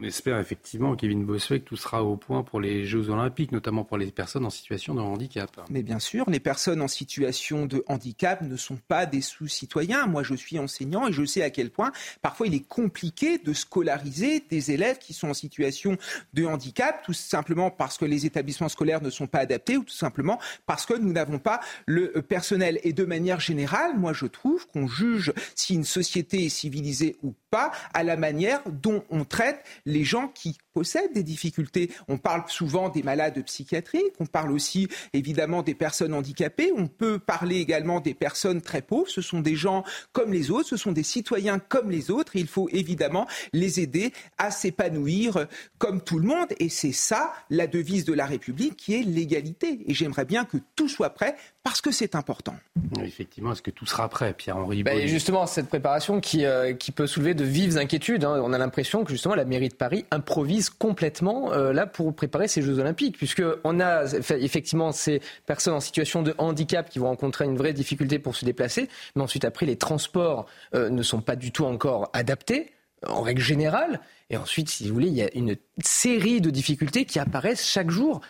On espère effectivement, Kevin Bossuet, que tout sera au point pour les Jeux Olympiques, notamment pour les personnes en situation de handicap. Mais bien sûr, les personnes en situation de handicap ne sont pas des sous-citoyens. Moi, je suis enseignant et je sais à quel point parfois il est compliqué de scolariser des élèves qui sont en situation de handicap, tout simplement parce que les établissements scolaires ne sont pas adaptés ou tout simplement parce que nous n'avons pas le personnel. Et de manière générale, moi, je trouve qu'on juge si une société est civilisée ou pas à la manière dont on traite les gens qui possèdent des difficultés. On parle souvent des malades psychiatriques, on parle aussi évidemment des personnes handicapées, on peut parler également des personnes très pauvres. Ce sont des gens comme les autres, ce sont des citoyens comme les autres. il faut évidemment les aider à s'épanouir comme tout le monde. Et c'est ça la devise de la République qui est l'égalité. Et j'aimerais bien que tout soit prêt parce que c'est important. Effectivement, est-ce que tout sera prêt, Pierre-Henri bah, Justement, cette préparation qui, euh, qui peut soulever de vives inquiétudes. Hein. On a l'impression que justement la mairie de Paris improvise complètement euh, là pour préparer ces Jeux Olympiques, puisque on a effectivement ces personnes en situation de handicap qui vont rencontrer une vraie difficulté pour se déplacer, mais ensuite après les transports euh, ne sont pas du tout encore adaptés en règle générale. Et ensuite, si vous voulez, il y a une série de difficultés qui apparaissent chaque jour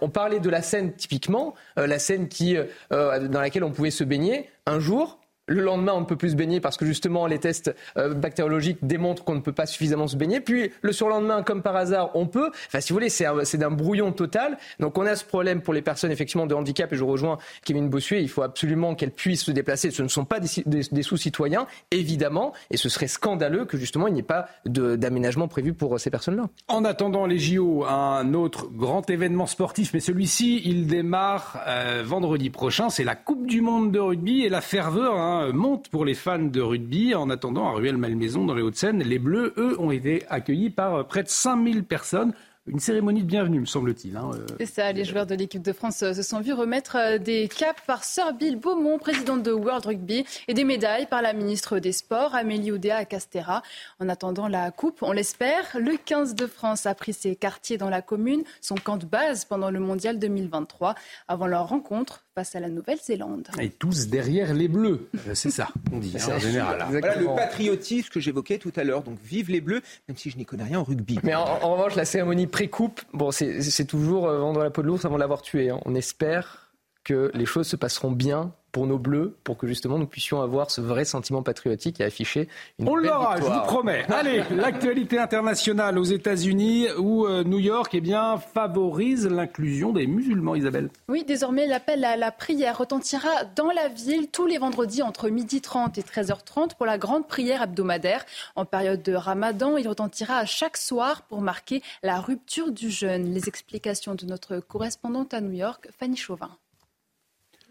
on parlait de la Seine typiquement, euh, la Seine qui, dans laquelle on pouvait se baigner. Un jour, le lendemain, on ne peut plus se baigner parce que justement les tests euh, bactériologiques démontrent qu'on ne peut pas suffisamment se baigner. Puis le surlendemain, comme par hasard, on peut. Enfin, si vous voulez, c'est d'un brouillon total. Donc on a ce problème pour les personnes effectivement de handicap. Et je rejoins Kevin Bossuet. Il faut absolument qu'elles puissent se déplacer. Ce ne sont pas des, sous-citoyens, évidemment. Et ce serait scandaleux que justement il n'y ait pas d'aménagement prévu pour euh, ces personnes-là. En attendant les JO, un autre grand événement sportif, mais celui-ci, il démarre euh, vendredi prochain. C'est la Coupe du Monde de rugby et la ferveur. Hein, monte pour les fans de rugby. En attendant, à Ruelle-Malmaison, dans les Hauts-de-Seine, les Bleus, eux, ont été accueillis par près de 5000 personnes une cérémonie de bienvenue, me semble-t-il. Hein, euh. C'est ça, les joueurs de l'équipe de France euh, se sont vus remettre euh, des caps par Sir Bill Beaumont, présidente de World Rugby, et des médailles par la ministre des Sports, Amélie Oudéa Castera. En attendant la coupe, on l'espère, le 15 de France a pris ses quartiers dans la commune, son camp de base pendant le mondial 2023, avant leur rencontre face à la Nouvelle-Zélande. Et tous derrière les Bleus, c'est ça on dit hein, en général. Voilà le patriotisme que j'évoquais tout à l'heure. Donc vive les Bleus, même si je n'y connais rien en rugby. Mais en revanche, la cérémonie pré-coupe, bon, c'est toujours euh, vendre la peau de l'ours avant de l'avoir tué. Hein. On espère que les choses se passeront bien pour nos bleus, pour que justement nous puissions avoir ce vrai sentiment patriotique et afficher une On l'aura, je vous promets. Allez, l'actualité internationale aux États-Unis où euh, New York eh bien, favorise l'inclusion des musulmans, Isabelle. Oui, désormais l'appel à la prière retentira dans la ville tous les vendredis entre 12h30 et 13h30 pour la grande prière hebdomadaire. En période de ramadan, il retentira à chaque soir pour marquer la rupture du jeûne. Les explications de notre correspondante à New York, Fanny Chauvin.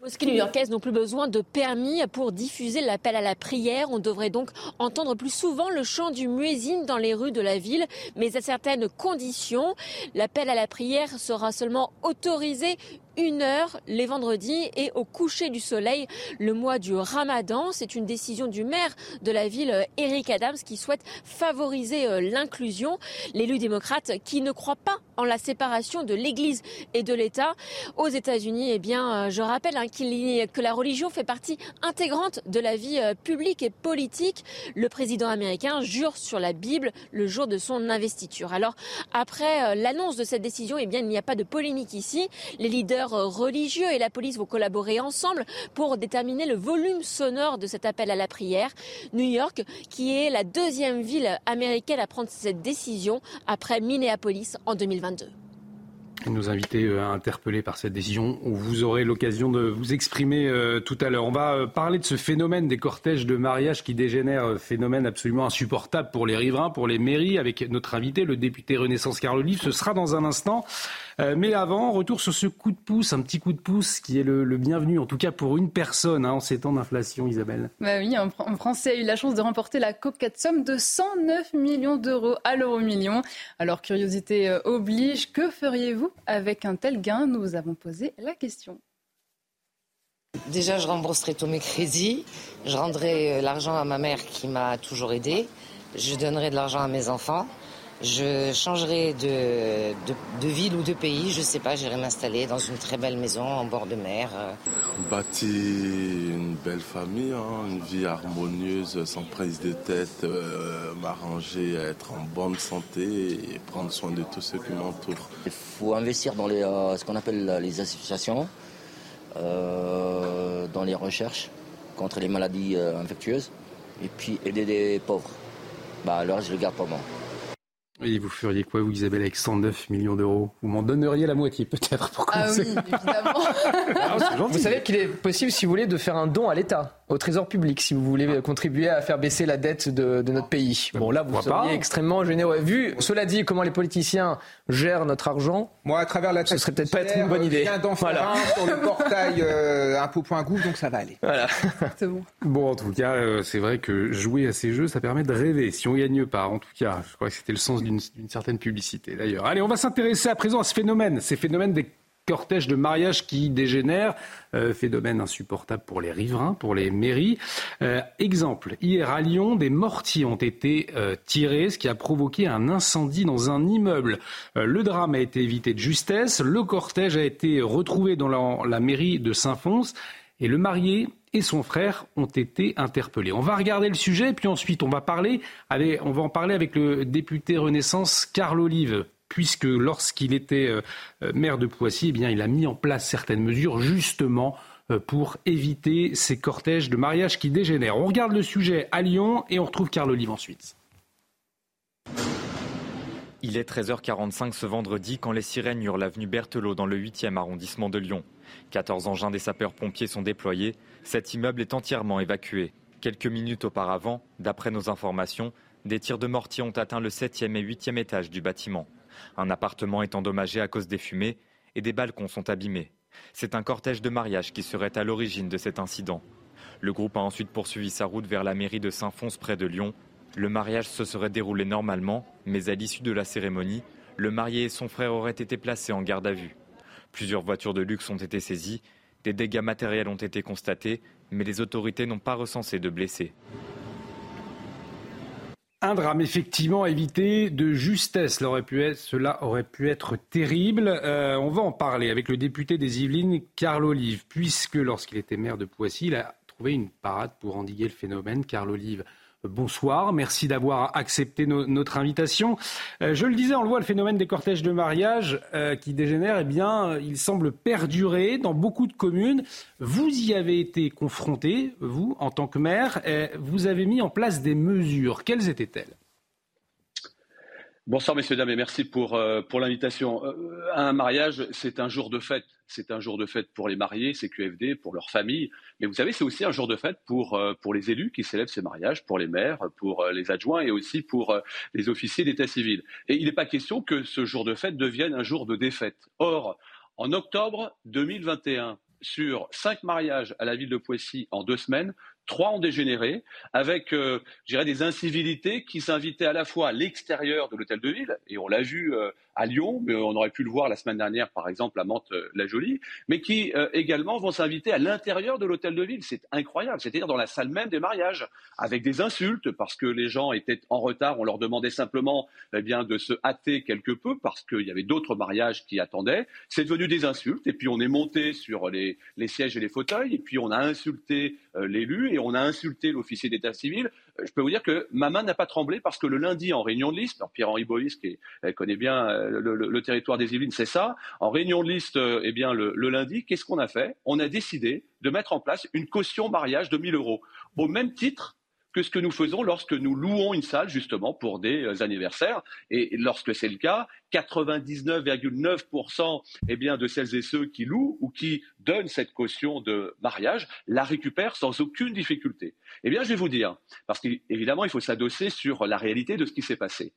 Mosquées new-yorkaises n'ont plus besoin de permis pour diffuser l'appel à la prière. On devrait donc entendre plus souvent le chant du muezzin dans les rues de la ville, mais à certaines conditions. L'appel à la prière sera seulement autorisé une heure les vendredis et au coucher du soleil le mois du ramadan. C'est une décision du maire de la ville, Eric Adams, qui souhaite favoriser euh, l'inclusion. L'élu démocrate qui ne croit pas en la séparation de l'Église et de l'État. Aux États-Unis, eh bien, euh, je rappelle hein, que la religion fait partie intégrante de la vie euh, publique et politique. Le président américain jure sur la Bible le jour de son investiture. Alors, après l'annonce de cette décision, eh bien, il n'y a pas de polémique ici. Les leaders religieux et la police vont collaborer ensemble pour déterminer le volume sonore de cet appel à la prière. New York, qui est la deuxième ville américaine à prendre cette décision après Minneapolis en 2022 nos invités euh, interpellés par cette décision. Vous aurez l'occasion de vous exprimer euh, tout à l'heure. On va euh, parler de ce phénomène des cortèges de mariage qui dégénère, phénomène absolument insupportable pour les riverains, pour les mairies, avec notre invité, le député Renaissance Carl. Ce sera dans un instant. Mais avant, retour sur ce coup de pouce, un petit coup de pouce qui est le, bienvenu, en tout cas pour une personne hein, en ces temps d'inflation, Isabelle. Bah oui, un, Français a eu la chance de remporter la 4 somme de 109 millions d'euros à l'euro million. Alors, curiosité oblige, que feriez-vous avec un tel gain? Nous vous avons posé la question. Déjà, je rembourserai tous mes crédits. Je rendrai euh, l'argent à ma mère qui m'a toujours aidé. Je donnerai de l'argent à mes enfants. Je changerai de, de, ville ou de pays, je sais pas, j'irai m'installer dans une très belle maison en bord de mer. Bâtir une belle famille, hein, une vie harmonieuse, sans prise de tête, euh, m'arranger à être en bonne santé et prendre soin de tous ceux qui m'entourent. Il faut investir dans les, euh, ce qu'on appelle les associations, euh, dans les recherches contre les maladies infectieuses et puis aider les pauvres. Bah, le reste, je le garde pour moi. Et vous feriez quoi, vous, Isabelle, avec 109 millions d'euros? Vous m'en donneriez la moitié, peut-être, pour commencer. Ah oui, évidemment. Ah, vous savez qu'il est possible, si vous voulez, de faire un don à l'État au Trésor public si vous voulez ah. contribuer à faire baisser la dette de, notre pays. Bon, là, vous seriez extrêmement généreux. Vu, cela dit, comment les politiciens gèrent notre argent, moi, à travers la ce serait peut-être pas être une bonne idée. Voilà. sur le portail euh, impôt.gouv, donc ça va aller. Voilà. bon. Bon, en tout cas, euh, c'est vrai que jouer à ces jeux, ça permet de rêver. Si on gagne pas, en tout cas, je crois que c'était le sens d'une certaine publicité. D'ailleurs, allez, on va s'intéresser à présent à ce phénomène, ces phénomènes des cortège de mariage qui dégénère, euh, phénomène insupportable pour les riverains, pour les mairies. Euh, exemple, hier à Lyon, des mortiers ont été euh, tirés, ce qui a provoqué un incendie dans un immeuble. le drame a été évité de justesse, le cortège a été retrouvé dans la, la mairie de Saint-Fons et le marié et son frère ont été interpellés. On va regarder le sujet, puis ensuite on va parler, on va en parler avec le député Renaissance Carl Olive puisque lorsqu'il était euh, euh, maire de Poissy, eh bien, il a mis en place certaines mesures justement euh, pour éviter ces cortèges de mariage qui dégénèrent. On regarde le sujet à Lyon et on retrouve Carl Olive ensuite. Il est 13h45 ce vendredi quand les sirènes hurlent l'avenue Berthelot dans le 8e arrondissement de Lyon. 14 engins des sapeurs-pompiers sont déployés. Cet immeuble est entièrement évacué. Quelques minutes auparavant, d'après nos informations, des tirs de mortier ont atteint le 7e et 8e étage du bâtiment. Un appartement est endommagé à cause des fumées et des balcons sont abîmés. C'est un cortège de mariage qui serait à l'origine de cet incident. Le groupe a ensuite poursuivi sa route vers la mairie de Saint-Fons près de Lyon. Le mariage se serait déroulé normalement, mais à l'issue de la cérémonie, le marié et son frère auraient été placés en garde à vue. Plusieurs voitures de luxe ont été saisies, des dégâts matériels ont été constatés, mais les autorités n'ont pas recensé de blessés. Un drame effectivement évité de justesse. Cela aurait pu être, terrible. Euh, on va en parler avec le député des Yvelines, Carl Olive, puisque lorsqu'il était maire de Poissy, il a trouvé une parade pour endiguer le phénomène. Carl Olive bonsoir. Merci d'avoir accepté notre invitation. Euh, je le disais, on le voit, le phénomène des cortèges de mariage euh, qui dégénère, eh bien, il semble perdurer dans beaucoup de communes. Vous y avez été confronté, vous, en tant que maire. vous avez mis en place des mesures. Quelles étaient-elles? Bonsoir messieurs, dames et merci pour, euh, pour l'invitation. un mariage, c'est un jour de fête c'est un jour de fête pour les mariés, CQFD, pour leurs familles. Mais vous savez, c'est aussi un jour de fête pour, euh, pour les élus qui célèbrent ces mariages, pour les maires, pour euh, les adjoints et aussi pour euh, les officiers d'état civil. Et il n'est pas question que ce jour de fête devienne un jour de défaite. Or, en octobre 2021, sur cinq mariages à la ville de Poissy en deux semaines, trois ont dégénéré, avec, euh, des incivilités qui s'invitaient à la fois à l'extérieur de l'hôtel de ville, et on l'a vu euh, à Lyon, mais on aurait pu le voir la semaine dernière, par exemple, à Mantes-la-Jolie, mais qui euh, également vont s'inviter à l'intérieur de l'hôtel de ville. C'est incroyable, c'est-à-dire dans la salle même des mariages, avec des insultes, parce que les gens étaient en retard, on leur demandait simplement eh bien, de se hâter quelque peu, parce qu'il y avait d'autres mariages qui attendaient. C'est devenu des insultes, et puis on est monté sur les, sièges et les fauteuils, et puis on a insulté l'élu, et on a insulté l'officier d'état civil, euh, je peux vous dire que ma main n'a pas tremblé parce que le lundi, en réunion de liste, Pierre-Henri Bois, qui connaît bien euh, le, territoire des Yvelines, c'est ça. En réunion de liste, euh, eh bien, le, le lundi, qu'est-ce qu'on a fait? On a décidé de mettre en place une caution mariage de 1000 euros, au même titre que ce que nous faisons lorsque nous louons une salle justement pour des euh, anniversaires. Et lorsque c'est le cas, 99,9% eh de celles et ceux qui louent ou qui donnent cette caution de mariage la récupèrent sans aucune difficulté. Eh bien, je vais vous dire, parce qu'évidemment, il faut s'adosser sur la réalité de ce qui s'est passé.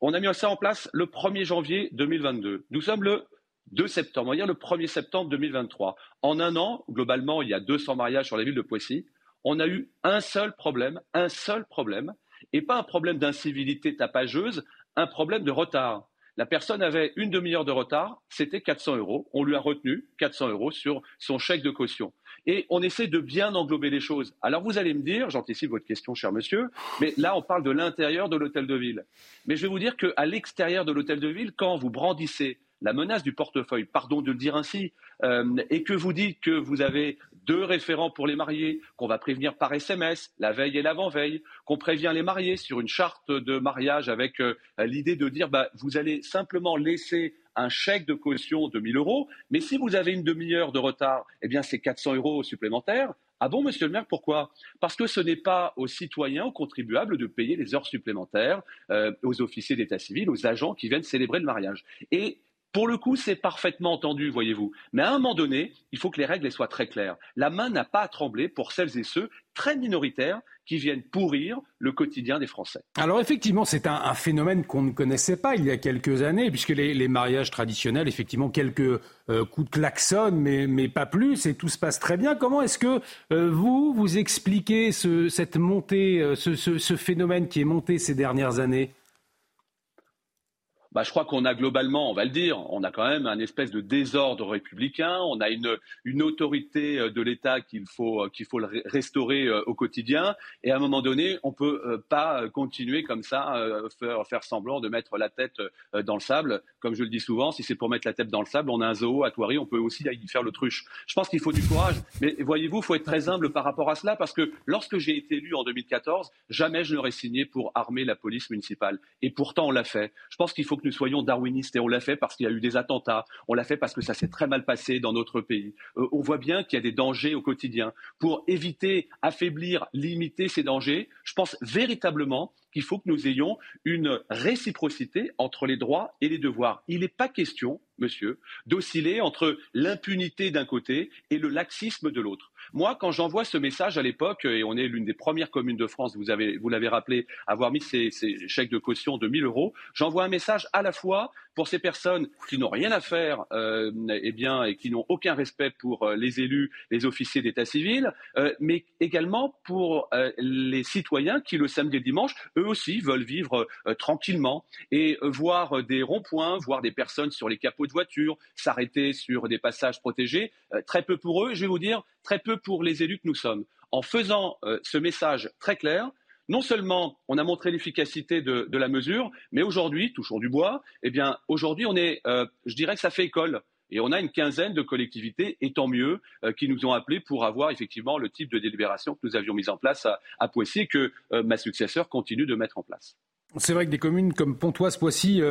On a mis ça en place le 1er janvier 2022. Nous sommes le 2 septembre, on va dire le 1er septembre 2023. En un an, globalement, il y a 200 mariages sur la ville de Poissy on a eu un seul problème, un seul problème, et pas un problème d'incivilité tapageuse, un problème de retard. La personne avait une demi-heure de retard, c'était 400 euros. On lui a retenu 400 euros sur son chèque de caution. et on essaie de bien englober les choses. Alors vous allez me dire, j'anticipe votre question, cher monsieur, mais là on parle de l'intérieur de l'hôtel de ville. Mais je vais vous dire qu'à l'extérieur de l'hôtel de ville, quand vous brandissez la menace du portefeuille, pardon de le dire ainsi, euh, et que vous dites que vous avez deux référents pour les mariés, qu'on va prévenir par SMS la veille et l'avant-veille, qu'on prévient les mariés sur une charte de mariage avec euh, l'idée de dire bah, vous allez simplement laisser un chèque de caution de 1000 euros, mais si vous avez une demi-heure de retard, eh bien c'est 400 euros supplémentaires. Ah bon, monsieur le maire, pourquoi? Parce que ce n'est pas aux citoyens, aux contribuables de payer les heures supplémentaires euh, aux officiers d'état civil, aux agents qui viennent célébrer le mariage. Et pour le coup, c'est parfaitement entendu, voyez-vous. Mais à un moment donné, il faut que les règles soient très claires. La main n'a pas à trembler pour celles et ceux très minoritaires qui viennent pourrir le quotidien des Français. Alors effectivement, c'est un, phénomène qu'on ne connaissait pas il y a quelques années, puisque les, mariages traditionnels, effectivement, quelques euh, coups de klaxon, mais, pas plus, et tout se passe très bien. Comment est-ce que euh, vous, vous expliquez cette montée, euh, ce phénomène qui est monté ces dernières années? Bah, je crois qu'on a globalement, on va le dire, on a quand même un espèce de désordre républicain, on a une, autorité euh, de l'État qu'il faut, euh, qu'il faut restaurer euh, au quotidien, et à un moment donné, on ne peut pas continuer comme ça, faire, faire semblant de mettre la tête dans le sable. Comme je le dis souvent, si c'est pour mettre la tête dans le sable, on a un zoo à Thoiry, on peut aussi y faire l'autruche. Je pense qu'il faut du courage, mais voyez-vous, il faut être très humble par rapport à cela, parce que lorsque j'ai été élu en 2014, jamais je n'aurais signé pour armer la police municipale. Et pourtant, on l'a fait. Je pense qu'il faut nous soyons darwinistes. Et on l'a fait parce qu'il y a eu des attentats, on l'a fait parce que ça s'est très mal passé dans notre pays. Euh, on voit bien qu'il y a des dangers au quotidien. Pour éviter, affaiblir, limiter ces dangers, je pense véritablement qu'il faut que nous ayons une réciprocité entre les droits et les devoirs. Il n'est pas question, monsieur, d'osciller entre l'impunité d'un côté et le laxisme de l'autre. Moi, quand j'envoie ce message à l'époque, et on est l'une des premières communes de France, vous, vous l'avez rappelé, avoir mis ces, ces, chèques de caution de 1000 euros, j'envoie un message à la fois pour ces personnes qui n'ont rien à faire euh, eh bien, et qui n'ont aucun respect pour euh, les élus, les officiers d'état civil, euh, mais également pour euh, les citoyens qui, le samedi et dimanche, eux aussi veulent vivre euh, tranquillement et voir des ronds-points, voir des personnes sur les capots de voitures, s'arrêter sur des passages protégés. très peu pour eux, je vais vous dire, très peu pour les élus que nous sommes. En faisant ce message très clair, non seulement on a montré l'efficacité de, la mesure, mais aujourd'hui, toujours du bois, eh bien aujourd'hui on est, euh, je dirais que ça fait école. Et on a une quinzaine de collectivités, et tant mieux, euh, qui nous ont appelés pour avoir effectivement le type de délibération que nous avions mis en place à, Poissy et que euh, ma successeur continue de mettre en place. C'est vrai que des communes comme Pontoise-Poissy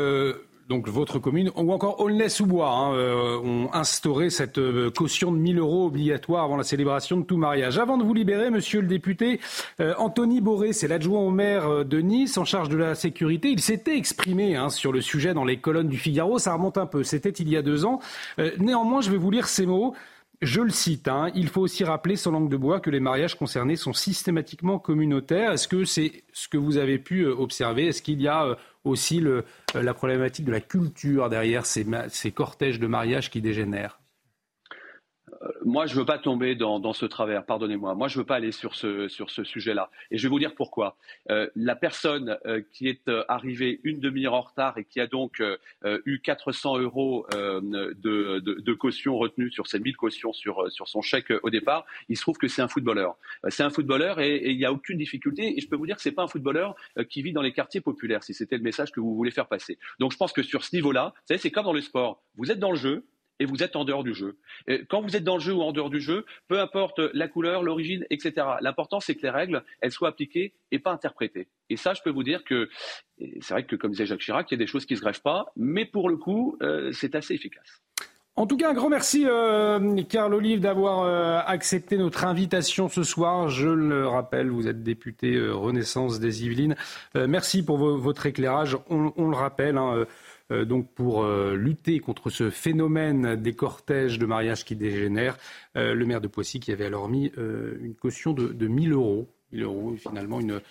donc votre commune, ou encore Aulnay-sous-Bois, hein, euh, ont instauré cette euh, caution de 1000 euros obligatoire avant la célébration de tout mariage. Avant de vous libérer, monsieur le député, euh, Anthony Boré, c'est l'adjoint au maire de Nice en charge de la sécurité. Il s'était exprimé hein, sur le sujet dans les colonnes du Figaro, ça remonte un peu, c'était il y a deux ans. néanmoins, je vais vous lire ces mots. Je le cite, hein, il faut aussi rappeler, sans langue de bois, que les mariages concernés sont systématiquement communautaires. Est-ce que c'est ce que vous avez pu observer? Est-ce qu'il y a aussi le, euh, la problématique de la culture derrière ces, ces cortèges de mariage qui dégénèrent? euh, moi, je ne veux pas tomber dans, ce travers, pardonnez-moi. Moi, je ne veux pas aller sur ce, sur ce sujet-là. Et je vais vous dire pourquoi. Euh, la personne qui est arrivée une demi-heure en retard et qui a donc eu 400 euros de, de, caution retenue sur ses 1000 cautions sur, sur son chèque au départ, il se trouve que c'est un footballeur. c'est un footballeur et il n'y a aucune difficulté. Et je peux vous dire que ce n'est pas un footballeur qui vit dans les quartiers populaires, si c'était le message que vous voulez faire passer. Donc, je pense que sur ce niveau-là, vous savez, c'est comme dans le sport. Vous êtes dans le jeu, et vous êtes en dehors du jeu. quand vous êtes dans le jeu ou en dehors du jeu, peu importe la couleur, l'origine, etc. L'important, c'est que les règles, elles soient appliquées et pas interprétées. Et ça, je peux vous dire que c'est vrai que, comme disait Jacques Chirac, il y a des choses qui ne se grèvent pas, mais pour le coup, euh, c'est assez efficace. En tout cas, un grand merci, euh, Carl Olive, d'avoir euh, accepté notre invitation ce soir. Je le rappelle, vous êtes député Renaissance des Yvelines. merci pour votre éclairage. On, le rappelle, hein, euh, donc pour euh, lutter contre ce phénomène des cortèges de mariage qui dégénèrent. Euh, le maire de Poissy qui avait alors mis une caution de, de 1000 euros. 1000 euros, finalement, une,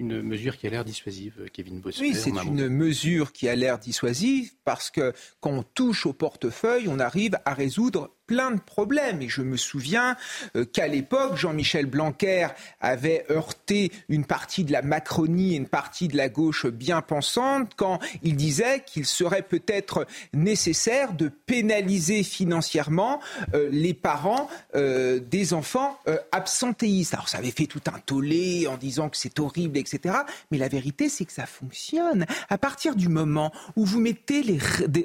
une mesure qui a l'air dissuasive, Kevin Bossuet. Oui, c'est une mesure qui a l'air dissuasive parce que quand on touche au portefeuille, on arrive à résoudre plein de problèmes. Et je me souviens euh, qu'à l'époque, Jean-Michel Blanquer avait heurté une partie de la Macronie et une partie de la gauche bien pensante quand il disait qu'il serait peut-être nécessaire de pénaliser financièrement euh, les parents euh, des enfants absentéistes. Alors ça avait fait tout un tollé en disant que c'est horrible, etc. Mais la vérité, c'est que ça fonctionne. À partir du moment où vous mettez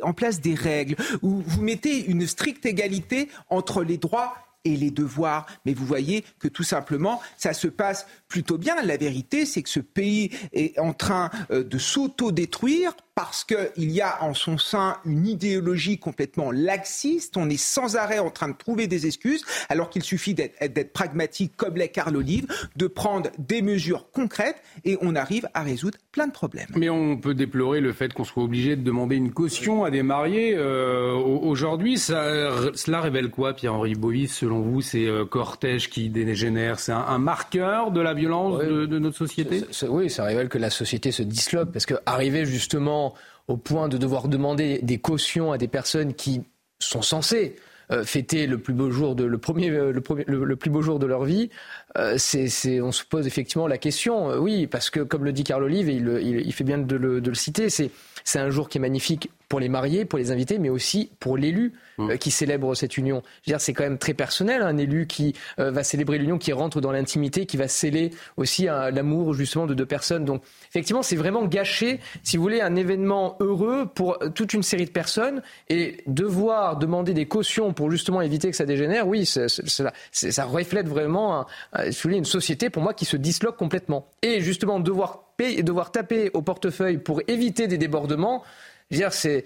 en place des règles, où vous mettez une stricte égalité entre les droits et les devoirs. Mais vous voyez que tout simplement, ça se passe plutôt bien. La vérité, c'est que ce pays est en train euh, de s'auto-détruire parce qu'il y a en son sein une idéologie complètement laxiste. On est sans arrêt en train de trouver des excuses, alors qu'il suffit d'être pragmatique comme les Carl Olive, de prendre des mesures concrètes et on arrive à résoudre plein de problèmes. Mais on peut déplorer le fait qu'on soit obligé de demander une caution à des mariés. Euh, aujourd'hui, cela révèle quoi, Pierre-Henri Bovis, selon vous? C'est euh, cortège qui dégénère C'est un, marqueur de la violence de, notre société? Oui, ça révèle que la société se disloque, parce qu'arriver justement au point de devoir demander des cautions à des personnes qui sont censées euh, fêter le plus beau jour de le premier euh, le, premier, le, plus beau jour de leur vie, euh, c'est, on se pose effectivement la question. oui, parce que comme le dit Carl Olive, et il, il, fait bien de le, de le citer, c'est c'est un jour qui est magnifique pour les mariés, pour les invités, mais aussi pour l'élu euh, qui célèbre cette union. C'est quand même très personnel, un élu qui euh, va célébrer l'union, qui rentre dans l'intimité, qui va sceller aussi l'amour justement de deux personnes. Donc, effectivement, c'est vraiment gâcher, si vous voulez, un événement heureux pour euh, toute une série de personnes et devoir demander des cautions pour justement éviter que ça dégénère. Oui, ça reflète vraiment, si vous voulez, une société pour moi qui se disloque complètement. Et justement, devoir payer, devoir taper au portefeuille pour éviter des débordements, je veux dire, c'est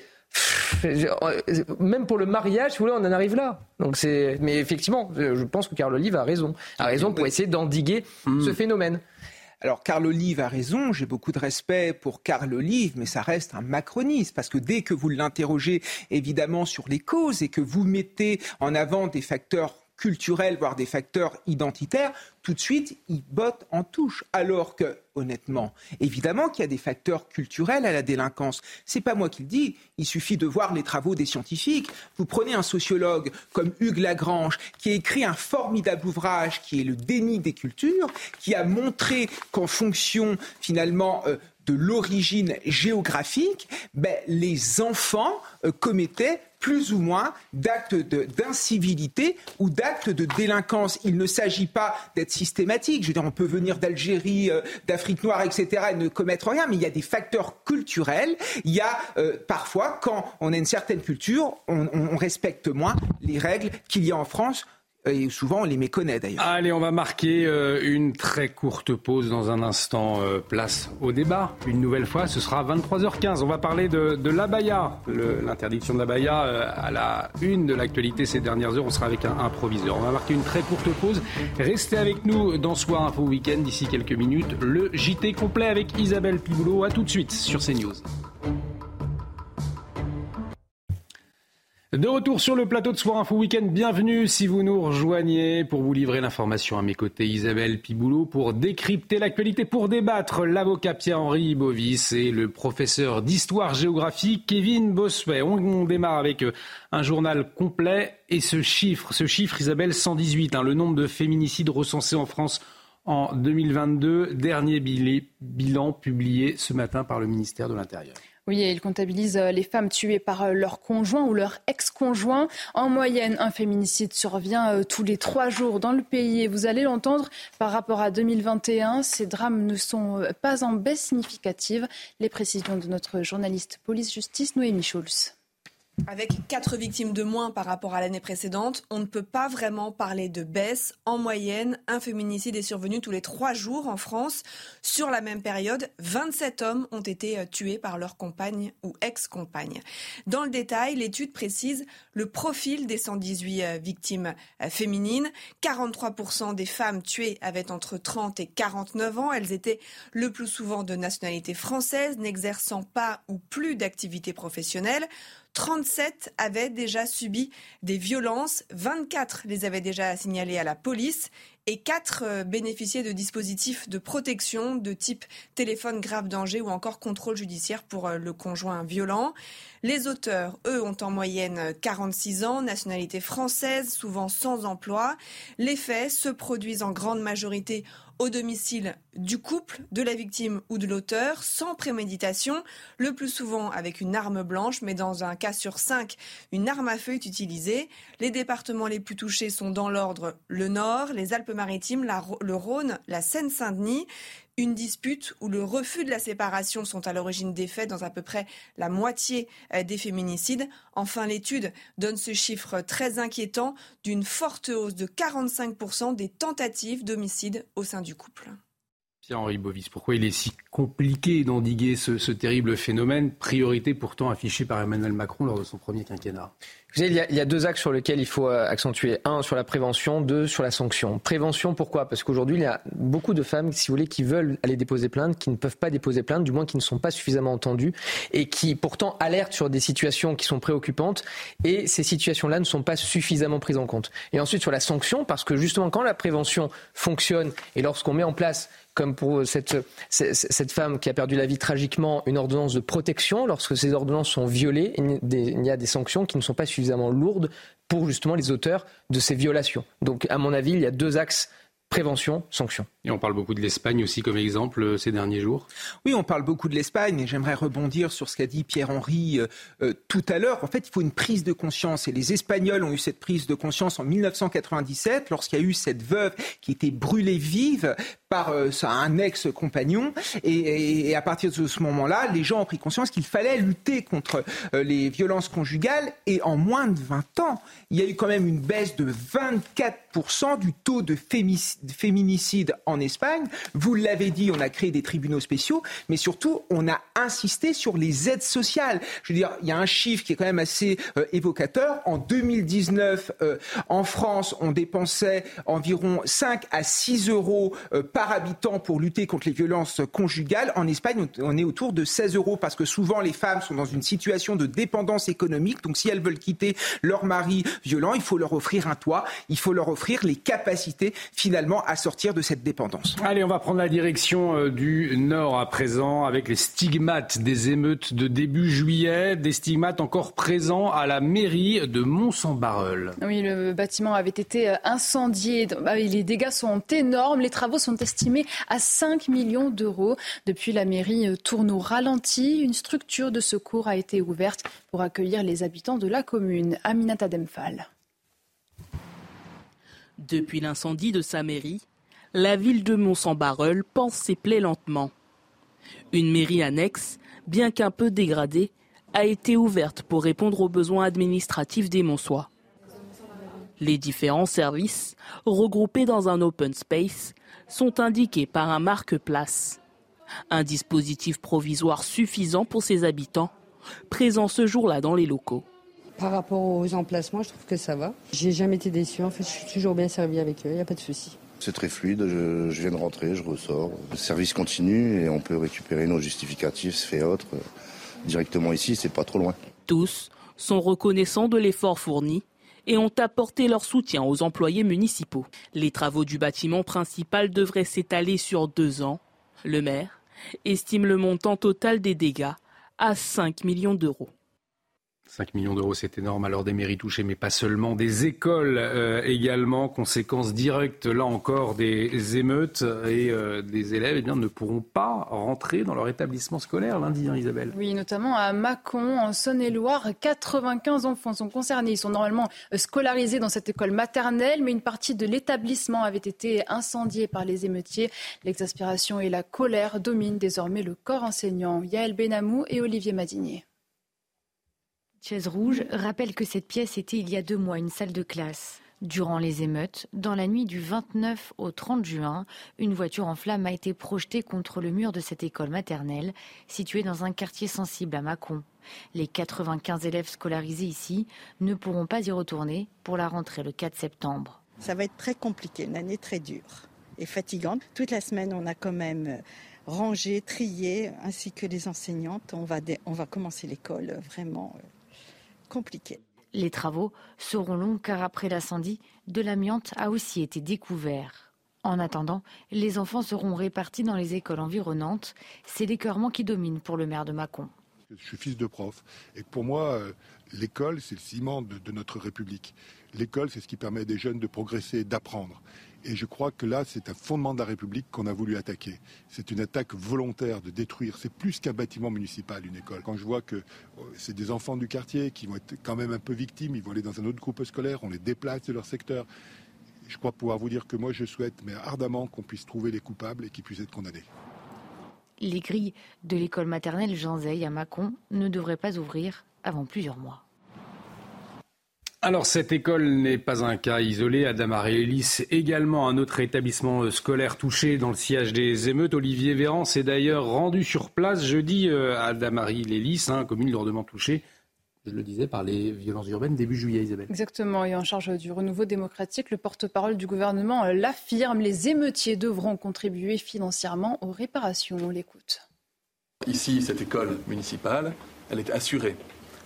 même pour le mariage, si vous voulez, on en arrive là. Donc c'est, mais effectivement, je pense que Carl Olive a raison, a raison pour essayer d'endiguer hmm. ce phénomène. Alors, Carl Olive a raison, j'ai beaucoup de respect pour Carl Olive, mais ça reste un macroniste, parce que dès que vous l'interrogez, évidemment, sur les causes et que vous mettez en avant des facteurs culturels, voire des facteurs identitaires, tout de suite, il botte en touche. Alors que, honnêtement, évidemment qu'il y a des facteurs culturels à la délinquance. C'est pas moi qui le dis. Il suffit de voir les travaux des scientifiques. Vous prenez un sociologue comme Hugues Lagrange, qui a écrit un formidable ouvrage qui est Le déni des cultures, qui a montré qu'en fonction, finalement, euh, de l'origine géographique, ben, les enfants euh, commettaient plus ou moins d'actes d'incivilité ou d'actes de délinquance. Il ne s'agit pas d'être systématique. Je veux dire, on peut venir d'Algérie, euh, d'Afrique noire, etc. et ne commettre rien, mais il y a des facteurs culturels. Il y a euh, parfois, quand on a une certaine culture, on respecte moins les règles qu'il y a en France et souvent, on les méconnaît d'ailleurs. Allez, on va marquer euh, une très courte pause dans un instant. Euh, place au débat. Une nouvelle fois, ce sera 23h15. On va parler de, de l'abaya, l'interdiction de l'abaya euh, à la une de l'actualité ces dernières heures. On sera avec un, improviseur. On va marquer une très courte pause. Restez avec nous dans Soir Info Week-end d'ici quelques minutes. Le JT complet avec Isabelle Piboulot. À tout de suite sur CNews. De retour sur le plateau de Soir Info Week-end, bienvenue si vous nous rejoignez pour vous livrer l'information à mes côtés Isabelle Piboulot pour décrypter l'actualité, pour débattre l'avocat Pierre-Henri Bovis et le professeur d'histoire-géographie Kevin Bossuet. On, démarre avec euh, un journal complet et ce chiffre, ce chiffre Isabelle 118, hein, le nombre de féminicides recensés en France en 2022, dernier bilan publié ce matin par le ministère de l'Intérieur. Oui, il comptabilise euh, les femmes tuées par euh, leur conjoint ou leur ex-conjoint. En moyenne, un féminicide survient euh, tous les trois jours dans le pays. Et vous allez l'entendre, par rapport à 2021, ces drames ne sont pas en baisse significative. Les précisions de notre journaliste police-justice, Noémie Schulz. Avec quatre victimes de moins par rapport à l'année précédente, on ne peut pas vraiment parler de baisse. En moyenne, un féminicide est survenu tous les trois jours en France. Sur la même période, 27 hommes ont été euh, tués par leur compagne ou ex-compagne. Dans le détail, l'étude précise le profil des 118 euh, victimes euh, féminines. 43% des femmes tuées avaient entre 30 et 49 ans. Elles étaient le plus souvent de nationalité française, n'exerçant pas ou plus d'activité professionnelle. 37 avaient déjà subi des violences, 24 les avaient déjà signalées à la police et 4 euh, bénéficiaient de dispositifs de protection de type téléphone grave danger ou encore contrôle judiciaire pour euh, le conjoint violent. Les auteurs, eux, ont en moyenne 46 ans, nationalité française, souvent sans emploi. Les faits se produisent en grande majorité au domicile du couple, de la victime ou de l'auteur, sans préméditation, le plus souvent avec une arme blanche, mais dans un cas sur cinq, une arme à feu est utilisée. Les départements les plus touchés sont dans l'ordre le Nord, les Alpes-Maritimes, le Rhône, la Seine-Saint-Denis une dispute où le refus de la séparation sont à l'origine des faits dans à peu près la moitié euh, des féminicides. Enfin, l'étude donne ce chiffre très inquiétant d'une forte hausse de 45% des tentatives d'homicide au sein du couple. Pierre-Henri Bovis, pourquoi il est si compliqué d'endiguer ce, ce, terrible phénomène, priorité pourtant affichée par Emmanuel Macron lors de son premier quinquennat? Il y, a, il y, a, deux axes sur lesquels il faut euh, accentuer. Un, sur la prévention. Deux, sur la sanction. Prévention, pourquoi? Parce qu'aujourd'hui, il y a beaucoup de femmes, si vous voulez, qui veulent aller déposer plainte, qui ne peuvent pas déposer plainte, du moins qui ne sont pas suffisamment entendues, et qui pourtant alertent sur des situations qui sont préoccupantes, et ces situations-là ne sont pas suffisamment prises en compte. Et ensuite, sur la sanction, parce que justement, quand la prévention fonctionne, et lorsqu'on met en place comme pour cette, femme qui a perdu la vie tragiquement, une ordonnance de protection. Lorsque ces ordonnances sont violées, il y a des sanctions qui ne sont pas suffisamment lourdes pour justement les auteurs de ces violations. Donc, à mon avis, il y a deux axes prévention, sanction. Et on parle beaucoup de l'Espagne aussi comme exemple euh, ces derniers jours? Oui, on parle beaucoup de l'Espagne et j'aimerais rebondir sur ce qu'a dit Pierre-Henri euh, euh, tout à l'heure. En fait, il faut une prise de conscience et les Espagnols ont eu cette prise de conscience en 1997 lorsqu'il y a eu cette veuve qui était brûlée vive par un ex-compagnon et, et, à partir de ce moment-là, les gens ont pris conscience qu'il fallait lutter contre les violences conjugales et en moins de 20 ans, il y a eu quand même une baisse de 24% du taux de féminicide en Espagne. Vous l'avez dit, on a créé des tribunaux spéciaux, mais surtout, on a insisté sur les aides sociales. Je veux dire, il y a un chiffre qui est quand même assez euh, évocateur. En 2019, euh, en France, on dépensait environ 5 à 6 euros euh, par habitant pour lutter contre les violences conjugales. En Espagne, on est autour de 16 euros parce que souvent les femmes sont dans une situation de dépendance économique. Donc si elles veulent quitter leur mari violent, il faut leur offrir un toit, il faut leur offrir les capacités finalement à sortir de cette dépendance. Allez, on va prendre la direction euh, du Nord à présent avec les stigmates des émeutes de début juillet, des stigmates encore présents à la mairie de Mont-Saint-Barreul. Oui, le bâtiment avait été euh, incendié. Bah les dégâts sont énormes. Les travaux sont estimés à 5 millions d'euros. Depuis, la mairie euh, tourne au ralenti. Une structure de secours a été ouverte pour accueillir les habitants de la commune. Aminata Demphal. Depuis l'incendie de sa mairie, la ville de Mont-Saint-Barreul pense ses plaies lentement. Une mairie annexe, bien qu'un peu dégradée, a été ouverte pour répondre aux besoins administratifs des Monsois. Les différents services, regroupés dans un open space, sont indiqués par un marque-place. Un dispositif provisoire suffisant pour ses habitants, présent ce jour-là dans les locaux. Par rapport aux emplacements, je trouve que ça va. J'ai jamais été déçu. En fait, je suis toujours bien servi avec eux. Il n'y a pas de souci. C'est très fluide, je, viens de rentrer, je ressors. Le service continue et on peut récupérer nos justificatifs, fait autres, euh, directement ici, c'est pas trop loin. Tous sont reconnaissants de l'effort fourni et ont apporté leur soutien aux employés municipaux. Les travaux du bâtiment principal devraient s'étaler sur deux ans. Le maire estime le montant total des dégâts à 5 millions d'euros. 5 millions d'euros, c'est énorme. Alors des mairies touchées, mais pas seulement. Des écoles euh, également. Conséquence directe, là encore, des émeutes. Et euh, des élèves eh bien, ne pourront pas rentrer dans leur établissement scolaire lundi, hein, Isabelle. Oui, notamment à Mâcon, en Saône-et-Loire. 95 enfants sont concernés. Ils sont normalement euh, scolarisés dans cette école maternelle, mais une partie de l'établissement avait été incendiée par les émeutiers. L'exaspération et la colère dominent désormais le corps enseignant. Yael Benamou et Olivier Madinier. Chaise Rouge rappelle que cette pièce était il y a deux mois une salle de classe. Durant les émeutes, dans la nuit du 29 au 30 juin, une voiture en flammes a été projetée contre le mur de cette école maternelle, située dans un quartier sensible à Mâcon. Les 95 élèves scolarisés ici ne pourront pas y retourner pour la rentrée le 4 septembre. Ça va être très compliqué, une année très dure et fatigante. Toute la semaine, on a quand même rangé, trié, ainsi que les enseignantes. On va, on va commencer l'école vraiment euh, compliqué. Les travaux seront longs car après l'incendie, de l'amiante a aussi été découvert. En attendant, les enfants seront répartis dans les écoles environnantes. C'est l'écœurement qui domine pour le maire de Mâcon. Je suis fils de prof et pour moi, euh, l'école, c'est le ciment de, notre République. L'école, c'est ce qui permet des jeunes de progresser, d'apprendre. Et je crois que là, c'est un fondement de la République qu'on a voulu attaquer. C'est une attaque volontaire de détruire. C'est plus qu'un bâtiment municipal, une école. Quand je vois que oh, c'est des enfants du quartier qui vont être quand même un peu victimes, ils vont aller dans un autre groupe scolaire, on les déplace de leur secteur. Je crois pouvoir vous dire que moi, je souhaite, mais ardemment, qu'on puisse trouver les coupables et qu'ils puissent être condamnés. Les grilles de l'école maternelle Jean à Mâcon ne devraient pas ouvrir avant plusieurs mois. Alors cette école n'est pas un cas isolé. Adamarie Ellis, également un autre établissement scolaire touché dans le sillage des émeutes. Olivier Véran s'est d'ailleurs rendu sur place jeudi euh, à Adamarie Lélis, hein, commune lourdement touchée, je le disais, par les violences urbaines début juillet, Isabelle. Exactement. Et en charge du renouveau démocratique, le porte-parole du gouvernement l'affirme. Les émeutiers devront contribuer financièrement aux réparations. On l'écoute. Ici, cette école municipale, elle est assurée.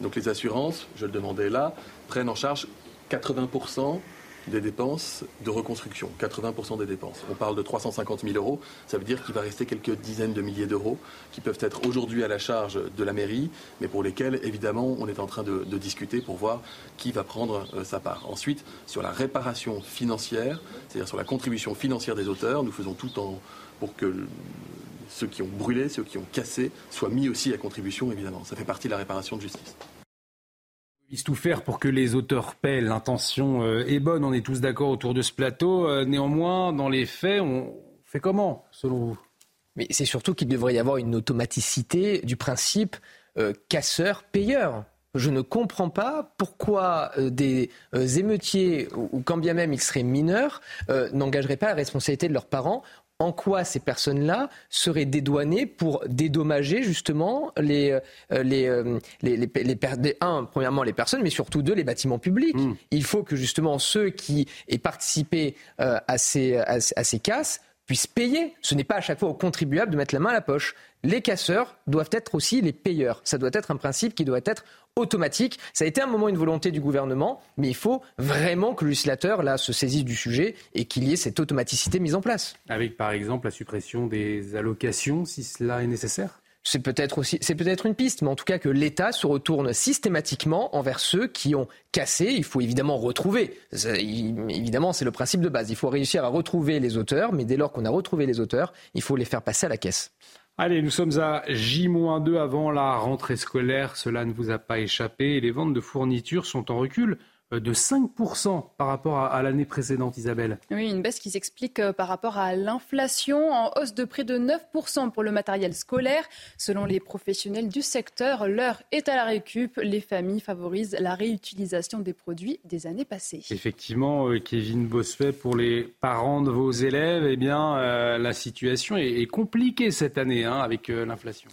Donc les assurances, je le demandais là, prennent en charge 80% des dépenses de reconstruction, 80% des dépenses. On parle de 350 000 euros, ça veut dire qu'il va rester quelques dizaines de milliers d'euros qui peuvent être aujourd'hui à la charge de la mairie, mais pour lesquels, évidemment, on est en train de, discuter pour voir qui va prendre euh, sa part. Ensuite, sur la réparation financière, c'est-à-dire sur la contribution financière des auteurs, nous faisons tout en, pour que ceux qui ont brûlé, ceux qui ont cassé, soient mis aussi à contribution, évidemment. Ça fait partie de la réparation de justice tout faire pour que les auteurs paient. L'intention euh, est bonne, on est tous d'accord autour de ce plateau. Euh, néanmoins, dans les faits, on fait comment, selon vous? Mais c'est surtout qu'il devrait y avoir une automaticité du principe euh, casseur-payeur. Je ne comprends pas pourquoi des émeutiers, ou, quand bien même ils seraient mineurs, n'engageraient pas la responsabilité de leurs parents en quoi ces personnes-là seraient dédouanées pour dédommager justement les, euh, les, euh, les, les, un, premièrement les personnes, mais surtout deux, les bâtiments publics. Mm. Il faut que justement ceux qui aient participé euh, à, ces, à, ces casses puissent payer. Ce n'est pas à chaque fois aux contribuables de mettre la main à la poche. Les casseurs doivent être aussi les payeurs. Ça doit être un principe qui doit être automatique. Ça a été un moment une volonté du gouvernement, mais il faut vraiment que le législateur là se saisisse du sujet et qu'il y ait cette automaticité mise en place. Avec par exemple la suppression des allocations, si cela est nécessaire? C'est peut-être aussi, c'est peut-être une piste, mais en tout cas que l'État se retourne systématiquement envers ceux qui ont cassé. Il faut évidemment retrouver. Évidemment, c'est le principe de base. Il faut réussir à retrouver les auteurs, mais dès lors qu'on a retrouvé les auteurs, il faut les faire passer à la caisse. Allez, nous sommes à J-2 avant la rentrée scolaire. Cela ne vous a pas échappé. Les ventes de fournitures sont en recul de 5% par rapport à, l'année précédente, Isabelle. Oui, une baisse qui s'explique euh, par rapport à l'inflation, en hausse de près de 9% pour le matériel scolaire. Selon les professionnels du secteur, l'heure est à la récup. Les familles favorisent la réutilisation des produits des années passées. Effectivement, euh, Kevin Bossuet, pour les parents de vos élèves, eh bien, la situation est, compliquée cette année hein, avec l'inflation.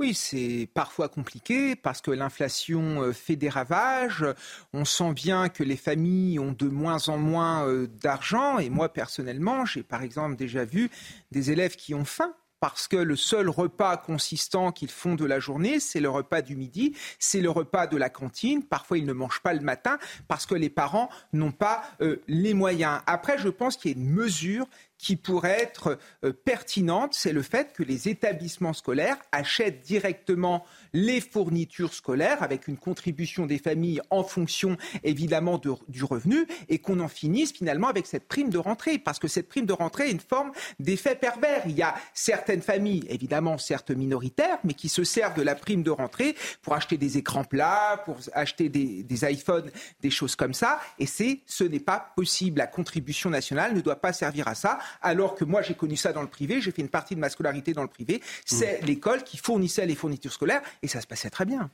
Oui, c'est parfois compliqué parce que l'inflation euh, fait des ravages. On sent bien que les familles ont de moins en moins euh, d'argent. Et moi, personnellement, j'ai par exemple déjà vu des élèves qui ont faim parce que le seul repas consistant qu'ils font de la journée, c'est le repas du midi, c'est le repas de la cantine. Parfois, ils ne mangent pas le matin parce que les parents n'ont pas euh, les moyens. Après, je pense qu'il y a une mesure qui pourrait être euh, pertinente, c'est le fait que les établissements scolaires achètent directement les fournitures scolaires avec une contribution des familles en fonction évidemment du revenu et qu'on en finisse finalement avec cette prime de rentrée parce que cette prime de rentrée est une forme d'effet pervers. Il y a certaines familles, évidemment certes minoritaires, mais qui se servent de la prime de rentrée pour acheter des écrans plats, pour acheter des, iPhones, des choses comme ça. Et c'est, ce n'est pas possible. La contribution nationale ne doit pas servir à ça alors que moi j'ai connu ça dans le privé, j'ai fait une partie de ma scolarité dans le privé, c'est mmh. l'école qui fournissait les fournitures scolaires et ça se passait très bien.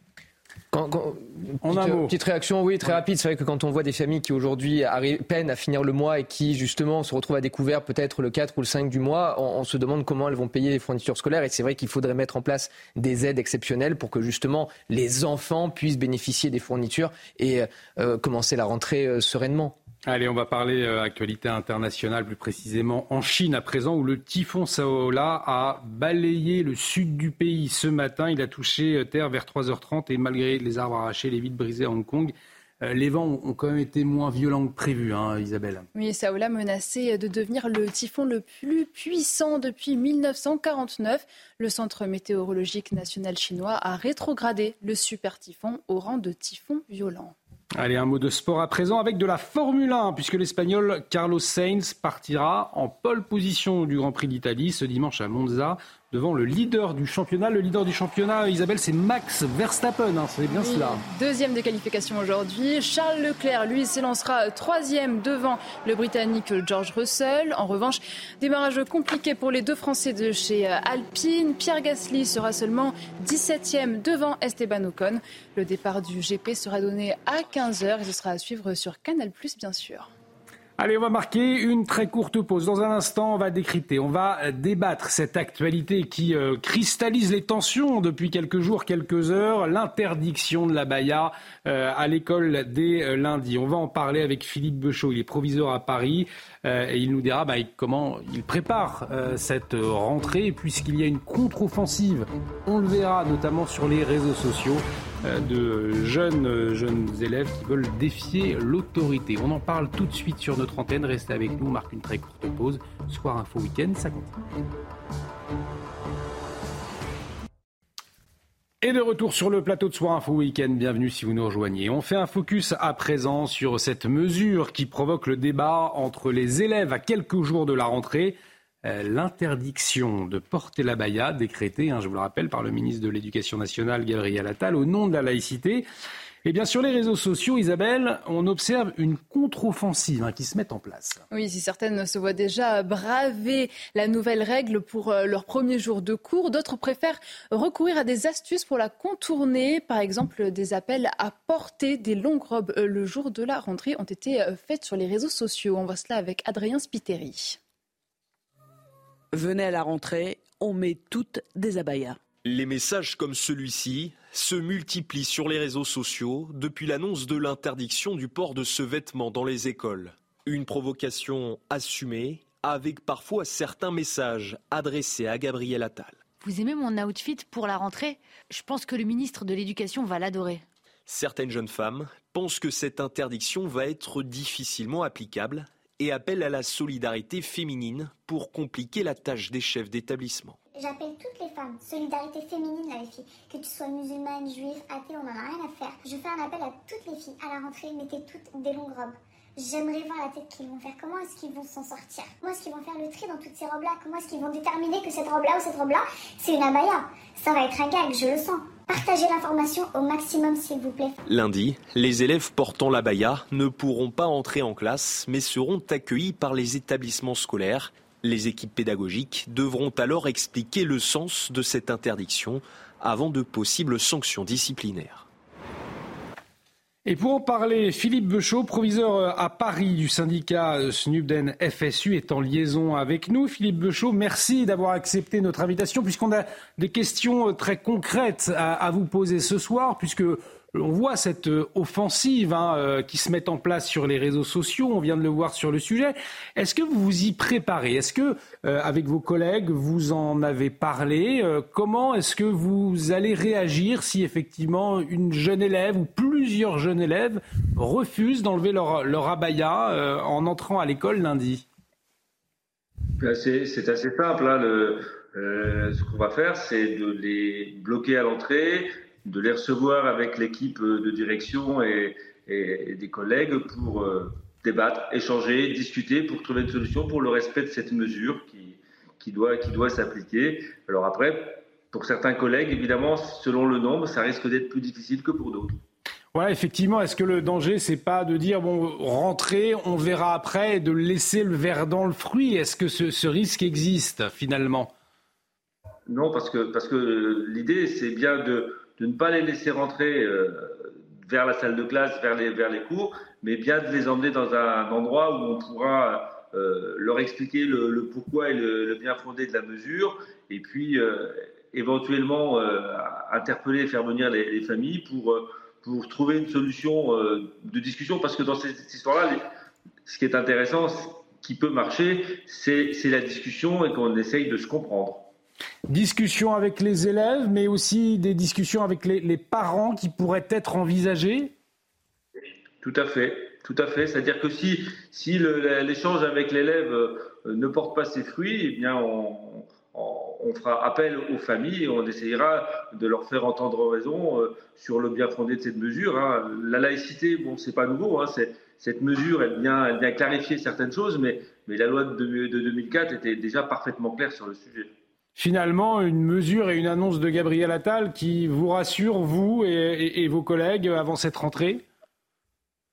Quand, petite, petite, réaction, oui, très rapide. C'est vrai que quand on voit des familles qui aujourd'hui peinent à finir le mois et qui justement se retrouvent à découvert peut-être le 4 ou le 5 du mois, on, se demande comment elles vont payer les fournitures scolaires. Et c'est vrai qu'il faudrait mettre en place des aides exceptionnelles pour que justement les enfants puissent bénéficier des fournitures et euh, commencer la rentrée euh, sereinement. Allez, on va parler euh, actualité internationale, plus précisément en Chine à présent, où le typhon Saola a balayé le sud du pays ce matin. Il a touché euh, terre vers 3h30 et malgré les arbres arrachés, les vitres brisées à Hong Kong, les vents ont quand même été moins violents que prévu, hein, Isabelle. Oui, Saoula menacé de devenir le typhon le plus puissant depuis 1949. Le Centre météorologique national chinois a rétrogradé le super typhon au rang de typhon violent. Allez, un mot de sport à présent avec de la Formule 1, puisque l'Espagnol Carlos Sainz partira en pole position du Grand Prix d'Italie ce dimanche à Monza devant le leader du championnat. Le leader du championnat, Isabelle, c'est Max Verstappen, hein, c'est bien cela. Deuxième des qualifications aujourd'hui. Charles Leclerc, lui, s'élancera troisième devant le Britannique George Russell. En revanche, démarrage compliqué pour les deux Français de chez Alpine. Pierre Gasly sera seulement 17e devant Esteban Ocon. Le départ du GP sera donné à 15h et ce sera à suivre sur Canal+, bien sûr. Allez, on va marquer une très courte pause. Dans un instant, on va décrypter, on va débattre cette actualité qui euh, cristallise les tensions depuis quelques jours, quelques heures, l'interdiction de la baya euh, à l'école dès euh, lundi. On va en parler avec Philippe Bechot, il est proviseur à Paris et il nous dira bah, comment il prépare cette rentrée puisqu'il y a une contre-offensive. On le verra notamment sur les réseaux sociaux. Euh, de jeunes, euh, jeunes élèves qui veulent défier l'autorité. On en parle tout de suite sur notre antenne. Restez avec nous, on marque une très courte pause. Soir Info Week-end, ça continue. Et de retour sur le plateau de Soir Info Week-end, bienvenue si vous nous rejoignez. On fait un focus à présent sur cette mesure qui provoque le débat entre les élèves à quelques jours de la rentrée. Euh, l'interdiction de porter la baya, décrétée, hein, je vous le rappelle, par le ministre de l'Éducation nationale, Gabriel Attal, au nom de la laïcité. Eh bien, sur les réseaux sociaux, Isabelle, on observe une contre-offensive hein, qui se met en place. Oui, si certaines se voient déjà braver la nouvelle règle pour euh, leur premier jour de cours, d'autres préfèrent recourir à des astuces pour la contourner. Par exemple, des appels à porter des longues robes euh, le jour de la rentrée ont été faits sur les réseaux sociaux. On voit cela avec Adrien Spiteri. Venez à la rentrée, on met toutes des abayas. Les messages comme celui-ci se multiplient sur les réseaux sociaux depuis l'annonce de l'interdiction du port de ce vêtement dans les écoles. Une provocation assumée avec parfois certains messages adressés à Gabriel Attal. Vous aimez mon outfit pour la rentrée? Je pense que le ministre de l'Éducation va l'adorer. Certaines jeunes femmes pensent que cette interdiction va être difficilement applicable et appelle à la solidarité féminine pour compliquer la tâche des chefs d'établissement. J'appelle toutes les femmes, solidarité féminine là les filles, que tu sois musulmane, juive, athée, on n'en a rien à faire. Je fais un appel à toutes les filles, à la rentrée, mettez toutes des longues robes. J'aimerais voir la tête qu'ils vont faire. Comment est-ce qu'ils vont s'en sortir? Comment est-ce qu'ils vont faire le tri dans toutes ces robes-là? Comment est-ce qu'ils vont déterminer que cette robe-là ou cette robe-là, c'est une abaya? Ça va être un gag, je le sens. Partagez l'information au maximum, s'il vous plaît. Lundi, les élèves portant la baya ne pourront pas entrer en classe, mais seront accueillis par les établissements scolaires. Les équipes pédagogiques devront alors expliquer le sens de cette interdiction avant de possibles sanctions disciplinaires. Et pour en parler, Philippe Bechot, proviseur euh, à Paris du syndicat euh, Snubden FSU, est en liaison avec nous. Philippe Bechot, merci d'avoir accepté notre invitation, puisqu'on a des questions euh, très concrètes à, vous poser ce soir, puisque on voit cette euh, offensive hein, euh, qui se met en place sur les réseaux sociaux. On vient de le voir sur le sujet. Est-ce que vous vous y préparez? Est-ce que, euh, avec vos collègues, vous en avez parlé? Comment est-ce que vous allez réagir si effectivement une jeune élève ou plusieurs jeunes élèves refusent d'enlever leur, abaya en entrant à l'école lundi? C'est assez simple. Hein, ce qu'on va faire, c'est de les bloquer à l'entrée de les recevoir avec l'équipe de direction et, des collègues pour euh, débattre, échanger, discuter pour trouver une solution pour le respect de cette mesure qui, qui doit, qui doit s'appliquer. Alors après, pour certains collègues, évidemment, selon le nombre, ça risque d'être plus difficile que pour d'autres. Ouais, effectivement. Est-ce que le danger, c'est pas de dire bon, rentrez, on verra après, et de laisser le verre dans le fruit? Est-ce que ce, ce, risque existe finalement? Non, parce que parce que l'idée, c'est bien de de ne pas les laisser rentrer euh, vers la salle de classe, vers les, cours, mais bien de les emmener dans un endroit où on pourra euh, leur expliquer le, pourquoi et le, bien fondé de la mesure, et puis euh, éventuellement interpeller et faire venir les, familles pour, pour trouver une solution de discussion, parce que dans cette histoire-là, ce qui est intéressant, ce qui peut marcher, c'est la discussion et qu'on essaye de se comprendre. Discussions avec les élèves, mais aussi des discussions avec les, parents qui pourraient être envisagées Tout à fait, tout à fait. C'est-à-dire que si, si l'échange avec l'élève euh, ne porte pas ses fruits, eh bien on, fera appel aux familles et on essayera de leur faire entendre raison euh, sur le bien fondé de cette mesure. Hein. La laïcité, bon, c'est pas nouveau. Hein, cette mesure, elle vient, clarifier certaines choses, mais, la loi de 2004 était déjà parfaitement claire sur le sujet finalement une mesure et une annonce de Gabriel Attal qui vous rassure, vous et, vos collègues, avant cette rentrée?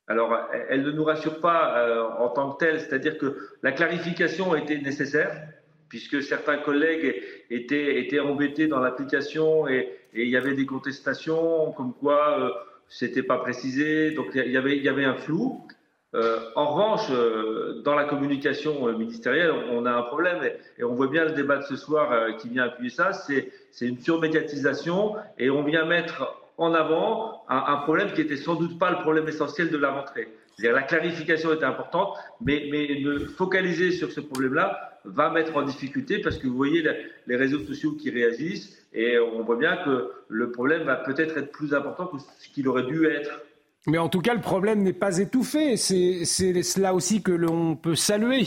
Alors, elle ne nous rassure pas euh, en tant que telle, c'est-à-dire que la clarification était nécessaire, puisque certains collègues étaient, embêtés dans l'application et, il y avait des contestations comme quoi euh, c'était pas précisé, donc il y avait un flou. Euh, en revanche, euh, dans la communication euh, ministérielle, on a un problème et, on voit bien le débat de ce soir qui vient appuyer ça. C'est une surmédiatisation et on vient mettre en avant un, problème qui était sans doute pas le problème essentiel de la rentrée. la clarification était importante, mais, mais focaliser sur ce problème-là va mettre en difficulté parce que vous voyez les réseaux sociaux qui réagissent et on voit bien que le problème va peut-être être plus important que ce qu'il aurait dû être mais en tout cas, le problème n'est pas étouffé. C'est cela aussi que l'on peut saluer.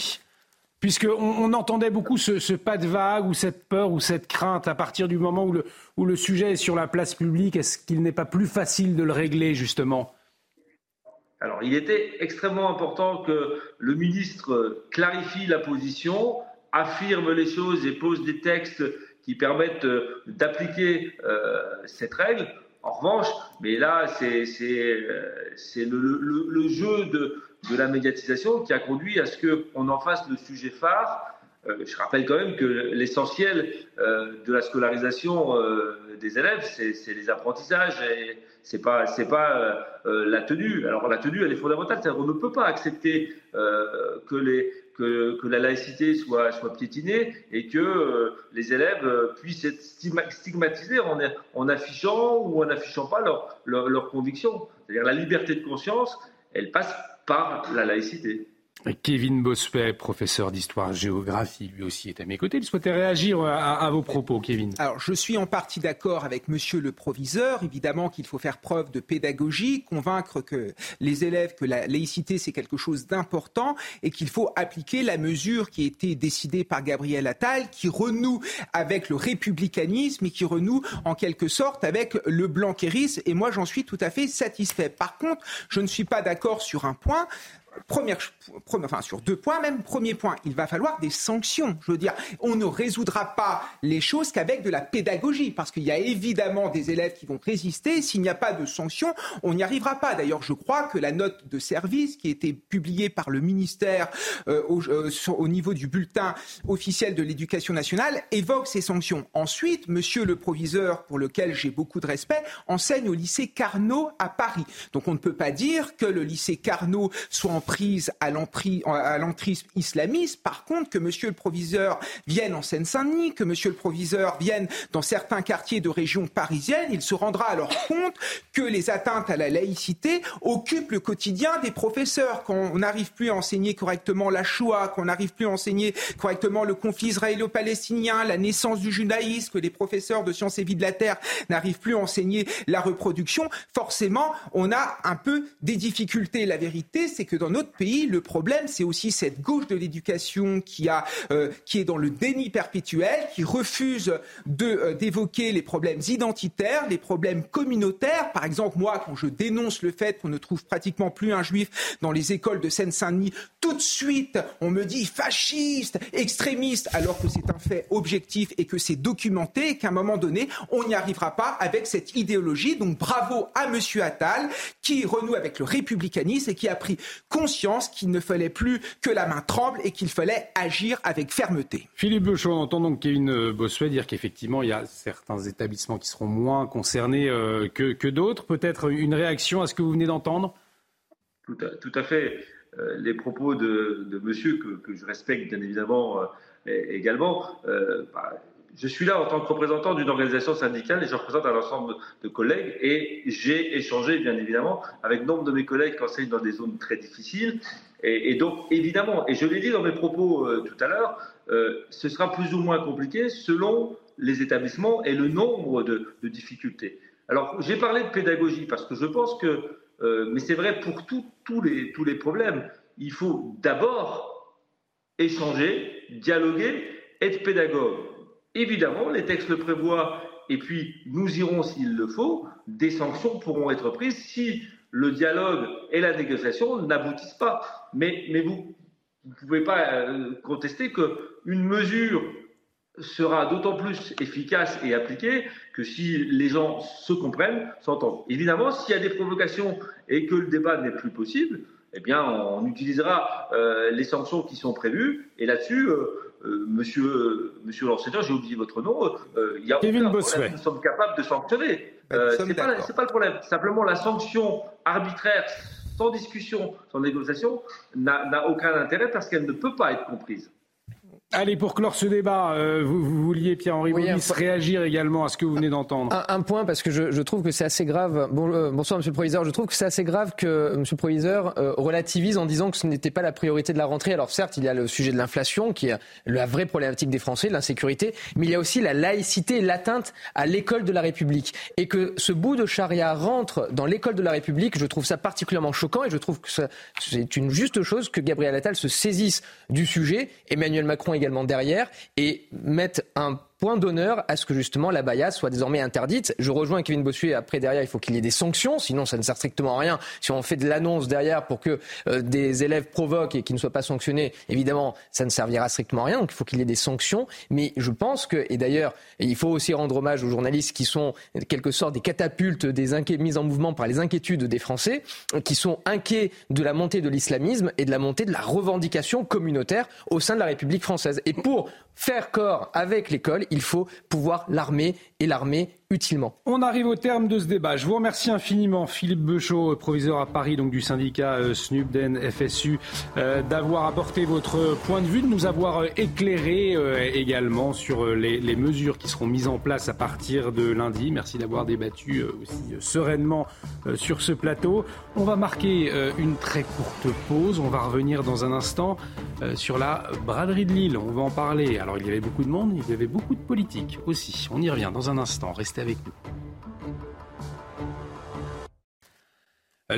Puisqu'on on entendait beaucoup ce, pas de vague ou cette peur ou cette crainte à partir du moment où le, sujet est sur la place publique, est-ce qu'il n'est pas plus facile de le régler justement? Alors il était extrêmement important que le ministre clarifie la position, affirme les choses et pose des textes qui permettent euh, d'appliquer euh, cette règle. En revanche, mais là, c'est euh, le, jeu de, la médiatisation qui a conduit à ce qu'on en fasse le sujet phare. Euh, je rappelle quand même que l'essentiel euh, de la scolarisation des élèves, c'est les apprentissages et c'est pas pas la tenue. Alors la tenue, elle est fondamentale. On ne peut pas accepter que les que, la laïcité soit, soit piétinée et que euh, les élèves euh, puissent être stigmatisés en, affichant ou en n'affichant pas leurs leur, leur convictions. C'est-à-dire la liberté de conscience, elle passe par la laïcité. Kevin Bossuet, professeur d'histoire-géographie, lui aussi est à mes côtés. Il souhaitait réagir à, vos propos, Kevin. Alors, je suis en partie d'accord avec monsieur le proviseur. Évidemment qu'il faut faire preuve de pédagogie, convaincre que les élèves que la laïcité, c'est quelque chose d'important et qu'il faut appliquer la mesure qui a été décidée par Gabriel Attal, qui renoue avec le républicanisme et qui renoue en quelque sorte avec le blanquérisme. Et moi, j'en suis tout à fait satisfait. Par contre, je ne suis pas d'accord sur un point première, enfin sur deux points même. Premier point, il va falloir des sanctions. Je veux dire, on ne résoudra pas les choses qu'avec de la pédagogie, parce qu'il y a évidemment des élèves qui vont résister. S'il n'y a pas de sanctions, on n'y arrivera pas. D'ailleurs, je crois que la note de service qui a été publiée par le ministère euh, au, euh, au, niveau du bulletin officiel de l'éducation nationale évoque ces sanctions. Ensuite, Monsieur le proviseur, pour lequel j'ai beaucoup de respect, enseigne au lycée Carnot à Paris. Donc, on ne peut pas dire que le lycée Carnot soit en prise à l'entrisme islamiste. Par contre, que monsieur le proviseur vienne en Seine-Saint-Denis, que monsieur le proviseur vienne dans certains quartiers de région parisienne, il se rendra alors compte que les atteintes à la laïcité occupent le quotidien des professeurs. Qu'on n'arrive plus à enseigner correctement la Shoah, qu'on n'arrive plus à enseigner correctement le conflit israélo-palestinien, la naissance du judaïsme, que les professeurs de sciences et vie de la terre n'arrivent plus à enseigner la reproduction, forcément, on a un peu des difficultés. La vérité, c'est que notre pays, le problème, c'est aussi cette gauche de l'éducation qui, euh, qui est dans le déni perpétuel, qui refuse de, euh, d'évoquer les problèmes identitaires, les problèmes communautaires. Par exemple, moi, quand je dénonce le fait qu'on ne trouve pratiquement plus un juif dans les écoles de Seine-Saint-Denis, tout de suite, on me dit fasciste, extrémiste, alors que c'est un fait objectif et que c'est documenté qu'à un moment donné, on n'y arrivera pas avec cette idéologie. Donc bravo à Monsieur Attal qui renoue avec le républicanisme et qui a pris qu'il ne fallait plus que la main tremble et qu'il fallait agir avec fermeté. Philippe Bouchon, on entend donc Kevin Bossuet dire qu'effectivement, il y a certains établissements qui seront moins concernés euh, que, d'autres. Peut-être une réaction à ce que vous venez d'entendre? Tout à, fait. Euh, les propos de, monsieur, que, je respecte bien évidemment euh, également, bah, je suis là en tant que représentant d'une organisation syndicale et je représente un ensemble de collègues et j'ai échangé bien évidemment avec nombre de mes collègues qui enseignent dans des zones très difficiles. Et, donc évidemment, et je l'ai dit dans mes propos euh, tout à l'heure, euh, ce sera plus ou moins compliqué selon les établissements et le nombre de, difficultés. Alors j'ai parlé de pédagogie parce que je pense que mais c'est vrai pour tous les, tous les problèmes. Il faut d'abord échanger, dialoguer, être pédagogue. Évidemment, les textes le prévoient, et puis nous irons, s'il le faut, des sanctions pourront être prises si le dialogue et la négociation n'aboutissent pas. Mais, vous ne pouvez pas euh, contester qu'une mesure sera d'autant plus efficace et appliquée que si les gens se comprennent, s'entendent. Évidemment, s'il y a des provocations et que le débat n'est plus possible, eh bien, on utilisera euh, les sanctions qui sont prévues. Et là-dessus, euh, monsieur, monsieur l'enseignant, j'ai oublié votre nom, il y a Kevin aucun problème, nous sommes capables de sanctionner. Euh, c'est pas, pas le problème. Simplement, la sanction arbitraire, sans discussion, sans négociation, n'a aucun intérêt parce qu'elle ne peut pas être comprise. Allez, pour clore ce débat, euh, vous, vouliez, Pierre-Henri oui, réagir également à ce que vous venez d'entendre. Un, point, parce que je, trouve que c'est assez grave. Bon, euh, bonsoir, monsieur le proviseur. Je trouve que c'est assez grave que monsieur le proviseur euh, relativise en disant que ce n'était pas la priorité de la rentrée. Alors, certes, il y a le sujet de l'inflation, qui est la vraie problématique des Français, de l'insécurité, mais il y a aussi la laïcité et l'atteinte à l'école de la République. Et que ce bout de charia rentre dans l'école de la République, je trouve ça particulièrement choquant et je trouve que c'est une juste chose que Gabriel Attal se saisisse du sujet. Emmanuel Macron également derrière et mettre un point d'honneur à ce que justement la baya soit désormais interdite. Je rejoins Kevin Bossuet. Après, derrière, il faut qu'il y ait des sanctions. Sinon, ça ne sert strictement à rien. Si on fait de l'annonce derrière pour que euh, des élèves provoquent et qu'ils ne soient pas sanctionnés, évidemment, ça ne servira strictement à rien. Donc, il faut qu'il y ait des sanctions. Mais je pense que, et d'ailleurs, il faut aussi rendre hommage aux journalistes qui sont, quelque sorte, des catapultes des mises en mouvement par les inquiétudes des Français, qui sont inquiets de la montée de l'islamisme et de la montée de la revendication communautaire au sein de la République française. Et pour faire corps avec l'école, il faut pouvoir l'armer et l'armer utilement. On arrive au terme de ce débat. Je vous remercie infiniment, Philippe Beuchot, proviseur à Paris donc du syndicat euh, FSU, euh, d'avoir apporté votre point de vue, de nous avoir euh, éclairé également sur les, mesures qui seront mises en place à partir de lundi. Merci d'avoir débattu aussi sereinement sur ce plateau. On va marquer une très courte pause. On va revenir dans un instant sur la braderie de Lille. On va en parler. Alors il y avait beaucoup de monde, il y avait beaucoup de politique aussi. On y revient dans un instant. Restez avec nous.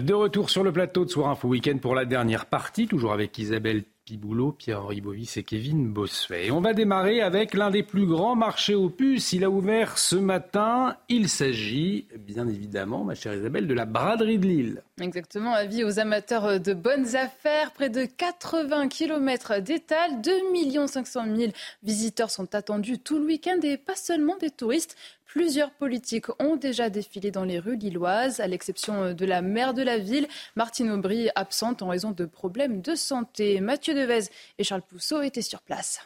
De retour sur le plateau de Soir Info Week-end pour la dernière partie, toujours avec Isabelle Piboulot, Pierre-Henri Bovis et Kevin Bossuet. on va démarrer avec l'un des plus grands marchés aux puces. Il a ouvert ce matin. Il s'agit, bien évidemment, ma chère Isabelle, de la braderie de Lille. Exactement, avis aux amateurs de bonnes affaires. Près de 80 km d'étal, 2 500 000 visiteurs sont attendus tout le week-end et pas seulement des touristes. Plusieurs politiques ont déjà défilé dans les rues lilloises, à l'exception de la maire de la ville, Martine Aubry, absente en raison de problèmes de santé. Mathieu Devez et Charles Pousseau étaient sur place.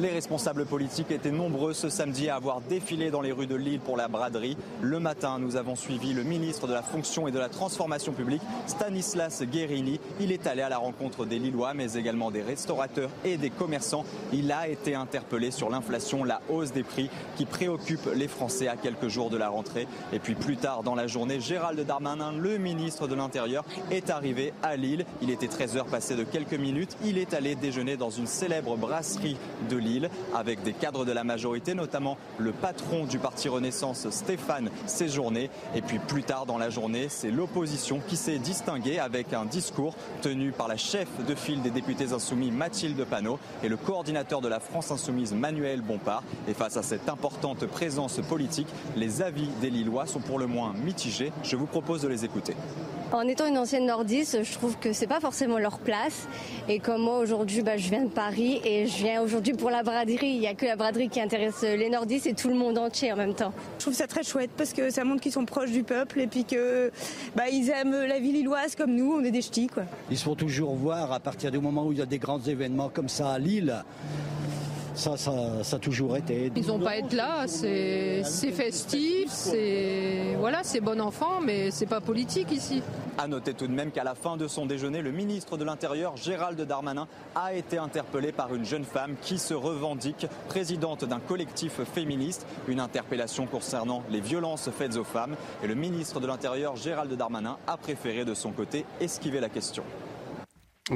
Les responsables politiques étaient nombreux ce samedi à avoir défilé dans les rues de Lille pour la braderie. Le matin, nous avons suivi le ministre de la Fonction et de la Transformation publique, Stanislas Guérini. Il est allé à la rencontre des Lillois, mais également des restaurateurs et des commerçants. Il a été interpellé sur l'inflation, la hausse des prix qui préoccupe les Français à quelques jours de la rentrée. Et puis plus tard dans la journée, Gérald Darmanin, le ministre de l'Intérieur, est arrivé à Lille. Il était 13h passé de quelques minutes. Il est allé déjeuner dans une célèbre brasserie de Lille avec des cadres de la majorité, notamment le patron du parti Renaissance, Stéphane Séjourné. Et puis plus tard dans la journée, c'est l'opposition qui s'est distinguée avec un discours tenu par la chef de file des députés insoumis, Mathilde Panot, et le coordinateur de la France insoumise, Manuel Bompard. Et face à cette importante présence politique, les avis des Lillois sont pour le moins mitigés. Je vous propose de les écouter. En étant une ancienne nordiste, je trouve que c'est pas forcément leur place. Et comme moi aujourd'hui, bah, je viens de Paris et je viens aujourd'hui pour la braderie. Il n'y a que la braderie qui intéresse les nordistes et tout le monde entier en même temps. Je trouve ça très chouette parce que ça montre qu'ils sont proches du peuple et puis que bah, ils aiment la ville lilloise comme nous. On est des ch'tis quoi. Ils se font toujours voir à partir du moment où il y a des grands événements comme ça à Lille. Ça, ça, ça, a toujours été. Ils n'ont pas être là, c'est festif, c'est voilà, c'est bon enfant, mais c'est pas politique ici. À noter tout de même qu'à la fin de son déjeuner, le ministre de l'Intérieur, Gérald Darmanin, a été interpellé par une jeune femme qui se revendique présidente d'un collectif féministe. Une interpellation concernant les violences faites aux femmes. Et le ministre de l'Intérieur, Gérald Darmanin, a préféré de son côté esquiver la question.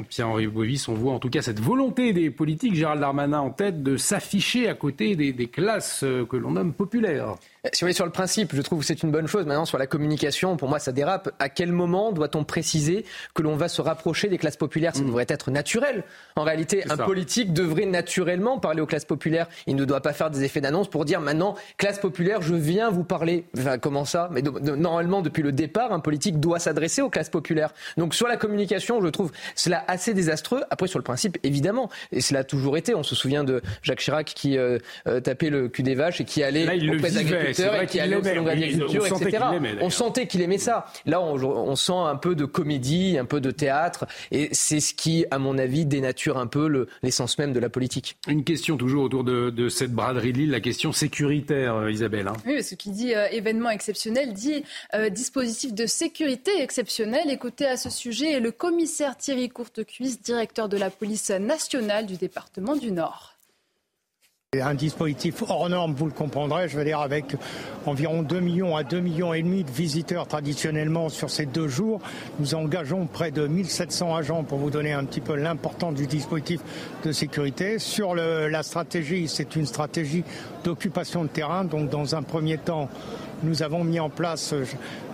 Pierre-Henri Bovis, on voit en tout cas cette volonté des politiques, Gérald Darmanin en tête, de s'afficher à côté des, classes euh, que l'on nomme populaires. Si vous voulez, sur le principe, je trouve que c'est une bonne chose. Maintenant, sur la communication, pour moi, ça dérape. À quel moment doit-on préciser que l'on va se rapprocher des classes populaires? Ça mmh. devrait être naturel. En réalité, un politique devrait naturellement parler aux classes populaires. Il ne doit pas faire des effets d'annonce pour dire maintenant, classe populaire, je viens vous parler. Enfin, comment ça? Mais normalement, depuis le départ, un politique doit s'adresser aux classes populaires. Donc, sur la communication, je trouve cela assez désastreux. Après, sur le principe, évidemment, et cela a toujours été. On se souvient de Jacques Chirac qui euh, euh, tapait le cul des vaches et qui allait auprès des agriculteurs et qui allait au salon d'agriculture, etc. On sentait qu'il aimait ça. Là, on, on, sent un peu de comédie, un peu de théâtre, et c'est ce qui, à mon avis, dénature un peu l'essence même de la politique. Une question toujours autour de, de cette braderie de Lille, la question sécuritaire, euh, Isabelle. Hein. Oui, ce qui dit événement exceptionnel dit dispositif de sécurité exceptionnel. Écoutez à ce sujet le commissaire Thierry Courtecuisse, directeur de la police nationale du département du Nord. Un dispositif hors norme, vous le comprendrez, je veux dire avec environ 2 millions à 2 millions et demi de visiteurs traditionnellement sur ces deux jours. Nous engageons près de 1700 agents pour vous donner un petit peu l'importance du dispositif de sécurité. Sur la stratégie, c'est une stratégie d'occupation de terrain. Donc dans un premier temps, nous avons mis en place euh,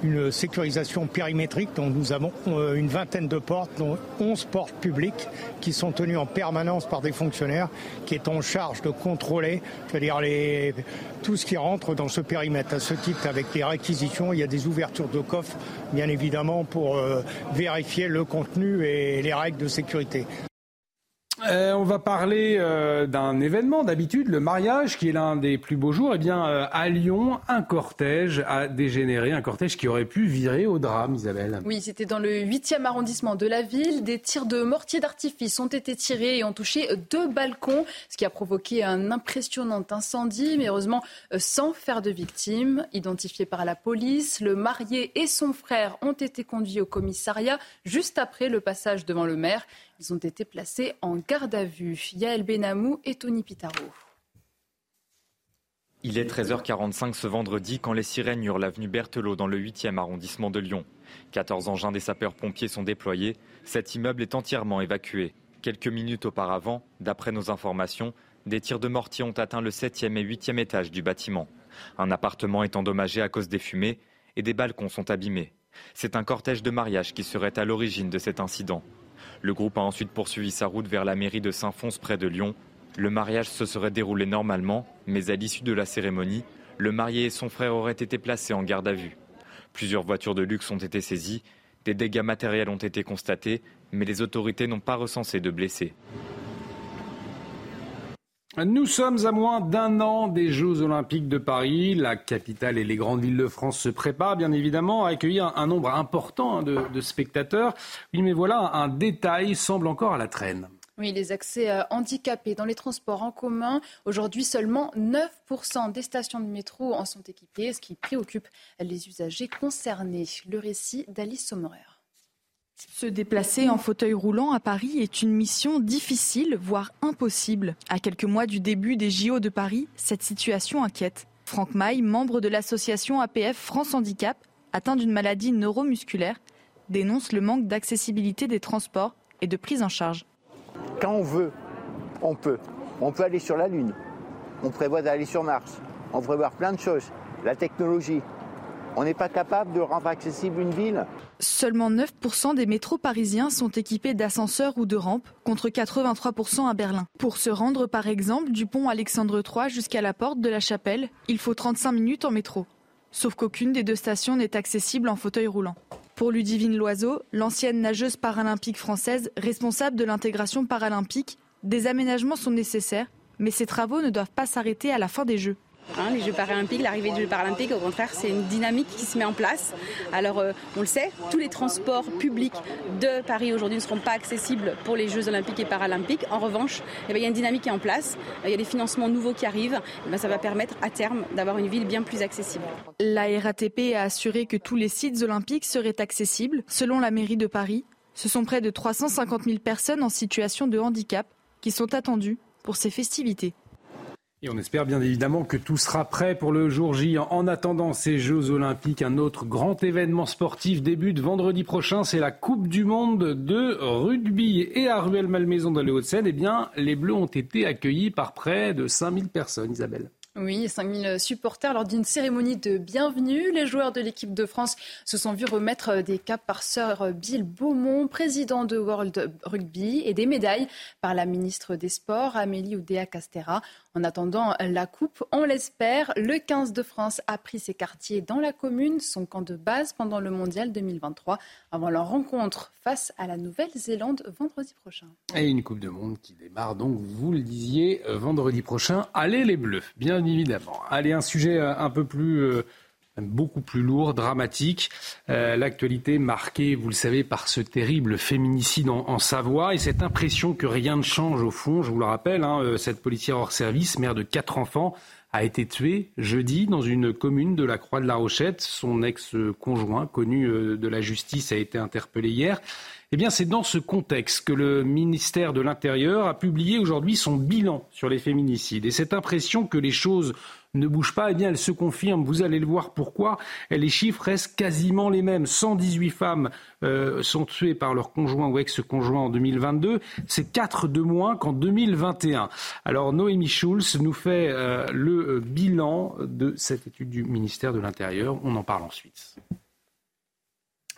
une sécurisation périmétrique. Donc nous avons euh, une vingtaine de portes, dont 11 portes publiques qui sont tenues en permanence par des fonctionnaires qui est en charge de contrôler, tout ce qui rentre dans ce périmètre. À ce titre, avec les réquisitions, il y a des ouvertures de coffres, bien évidemment, pour euh, vérifier le contenu et les règles de sécurité. Euh, on va parler euh, d'un événement d'habitude, le mariage, qui est l'un des plus beaux jours. Eh bien, euh, à Lyon, un cortège a dégénéré, un cortège qui aurait pu virer au drame, Isabelle. Oui, c'était dans le 8e arrondissement de la ville. Des tirs de mortier d'artifice ont été tirés et ont touché deux balcons, ce qui a provoqué un impressionnant incendie, mais heureusement sans faire de victimes. Identifiés par la police, le marié et son frère ont été conduits au commissariat juste après le passage devant le maire. Ils ont été placés en garde à vue. Yael Benamou et Tony Pitaro. Il est 13h45 ce vendredi quand les sirènes hurlent l'avenue Berthelot dans le 8e arrondissement de Lyon. 14 engins des sapeurs-pompiers sont déployés. Cet immeuble est entièrement évacué. Quelques minutes auparavant, d'après nos informations, des tirs de mortier ont atteint le 7e et 8e étage du bâtiment. Un appartement est endommagé à cause des fumées et des balcons sont abîmés. C'est un cortège de mariage qui serait à l'origine de cet incident. Le groupe a ensuite poursuivi sa route vers la mairie de Saint-Fons près de Lyon. Le mariage se serait déroulé normalement, mais à l'issue de la cérémonie, le marié et son frère auraient été placés en garde à vue. Plusieurs voitures de luxe ont été saisies, des dégâts matériels ont été constatés, mais les autorités n'ont pas recensé de blessés. Nous sommes à moins d'un an des Jeux Olympiques de Paris. La capitale et les grandes villes de France se préparent bien évidemment à accueillir un nombre important hein, de, spectateurs. Oui, mais voilà, un détail semble encore à la traîne. Oui, les accès euh, handicapés dans les transports en commun. Aujourd'hui, seulement 9% des stations de métro en sont équipées, ce qui préoccupe les usagers concernés. Le récit d'Alice Sommerer. Se déplacer en fauteuil roulant à Paris est une mission difficile, voire impossible. À quelques mois du début des JO de Paris, cette situation inquiète. Franck Maille, membre de l'association APF France Handicap, atteint d'une maladie neuromusculaire, dénonce le manque d'accessibilité des transports et de prise en charge. Quand on veut, on peut. On peut aller sur la Lune. On prévoit d'aller sur Mars. On prévoit plein de choses. La technologie, on n'est pas capable de rendre accessible une ville. Seulement 9% des métros parisiens sont équipés d'ascenseurs ou de rampes, contre 83% à Berlin. Pour se rendre par exemple du pont Alexandre III jusqu'à la porte de la chapelle, il faut 35 minutes en métro. Sauf qu'aucune des deux stations n'est accessible en fauteuil roulant. Pour Ludivine Loiseau, l'ancienne nageuse paralympique française responsable de l'intégration paralympique, des aménagements sont nécessaires, mais ces travaux ne doivent pas s'arrêter à la fin des Jeux. Hein, les Jeux paralympiques, l'arrivée des Jeux paralympiques, au contraire, c'est une dynamique qui se met en place. Alors, euh, on le sait, tous les transports publics de Paris aujourd'hui ne seront pas accessibles pour les Jeux olympiques et paralympiques. En revanche, eh ben, il y a une dynamique qui est en place, il y a des financements nouveaux qui arrivent. Eh ben, ça va permettre à terme d'avoir une ville bien plus accessible. La RATP a assuré que tous les sites olympiques seraient accessibles. Selon la mairie de Paris, ce sont près de 350 000 personnes en situation de handicap qui sont attendues pour ces festivités. Et on espère bien évidemment que tout sera prêt pour le jour J. En attendant ces Jeux Olympiques, un autre grand événement sportif débute vendredi prochain. C'est la Coupe du Monde de rugby. Et à Ruelle-Malmaison dans les Hauts-de-Seine, eh bien, les Bleus ont été accueillis par près de 5000 personnes, Isabelle. Oui, 5000 supporters lors d'une cérémonie de bienvenue. Les joueurs de l'équipe de France se sont vus remettre des caps par Sir Bill Beaumont, président de World Rugby, et des médailles par la ministre des Sports, Amélie Oudéa-Castera. En attendant la coupe, on l'espère, le 15 de France a pris ses quartiers dans la commune, son camp de base pendant le mondial 2023, avant leur rencontre face à la Nouvelle-Zélande vendredi prochain. Et une Coupe de Monde qui démarre donc, vous le disiez, vendredi prochain. Allez les Bleus, bien évidemment. Allez, un sujet euh, un peu plus... Beaucoup plus lourd, dramatique. Euh, l'actualité marquée, vous le savez, par ce terrible féminicide en, Savoie et cette impression que rien ne change au fond. Je vous le rappelle, hein, euh, cette policière hors service, mère de quatre enfants, a été tuée jeudi dans une commune de la Croix de la Rochette. Son ex-conjoint, connu euh, de la justice, a été interpellé hier. Eh bien, c'est dans ce contexte que le ministère de l'Intérieur a publié aujourd'hui son bilan sur les féminicides. Et cette impression que les choses ne bouge pas, eh bien, elle se confirme. Vous allez le voir pourquoi. Les chiffres restent quasiment les mêmes. 118 femmes euh, sont tuées par leur conjoint ou ex-conjoint en 2022. C'est 4 de moins qu'en 2021. Alors, Noémie Schulz nous fait euh, le euh, bilan de cette étude du ministère de l'Intérieur. On en parle ensuite.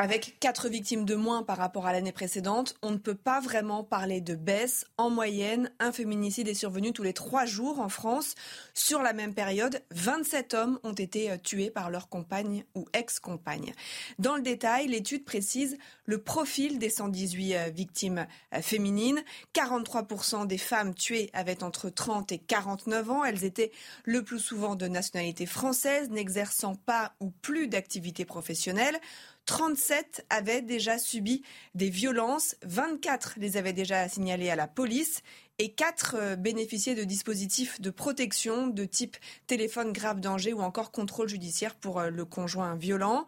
Avec quatre victimes de moins par rapport à l'année précédente, on ne peut pas vraiment parler de baisse. En moyenne, un féminicide est survenu tous les trois jours en France. Sur la même période, 27 hommes ont été euh, tués par leur compagne ou ex-compagne. Dans le détail, l'étude précise le profil des 118 euh, victimes euh, féminines. 43% des femmes tuées avaient entre 30 et 49 ans. Elles étaient le plus souvent de nationalité française, n'exerçant pas ou plus d'activité professionnelle. 37 avaient déjà subi des violences, 24 les avaient déjà signalées à la police et 4 euh, bénéficiaient de dispositifs de protection de type téléphone grave danger ou encore contrôle judiciaire pour euh, le conjoint violent.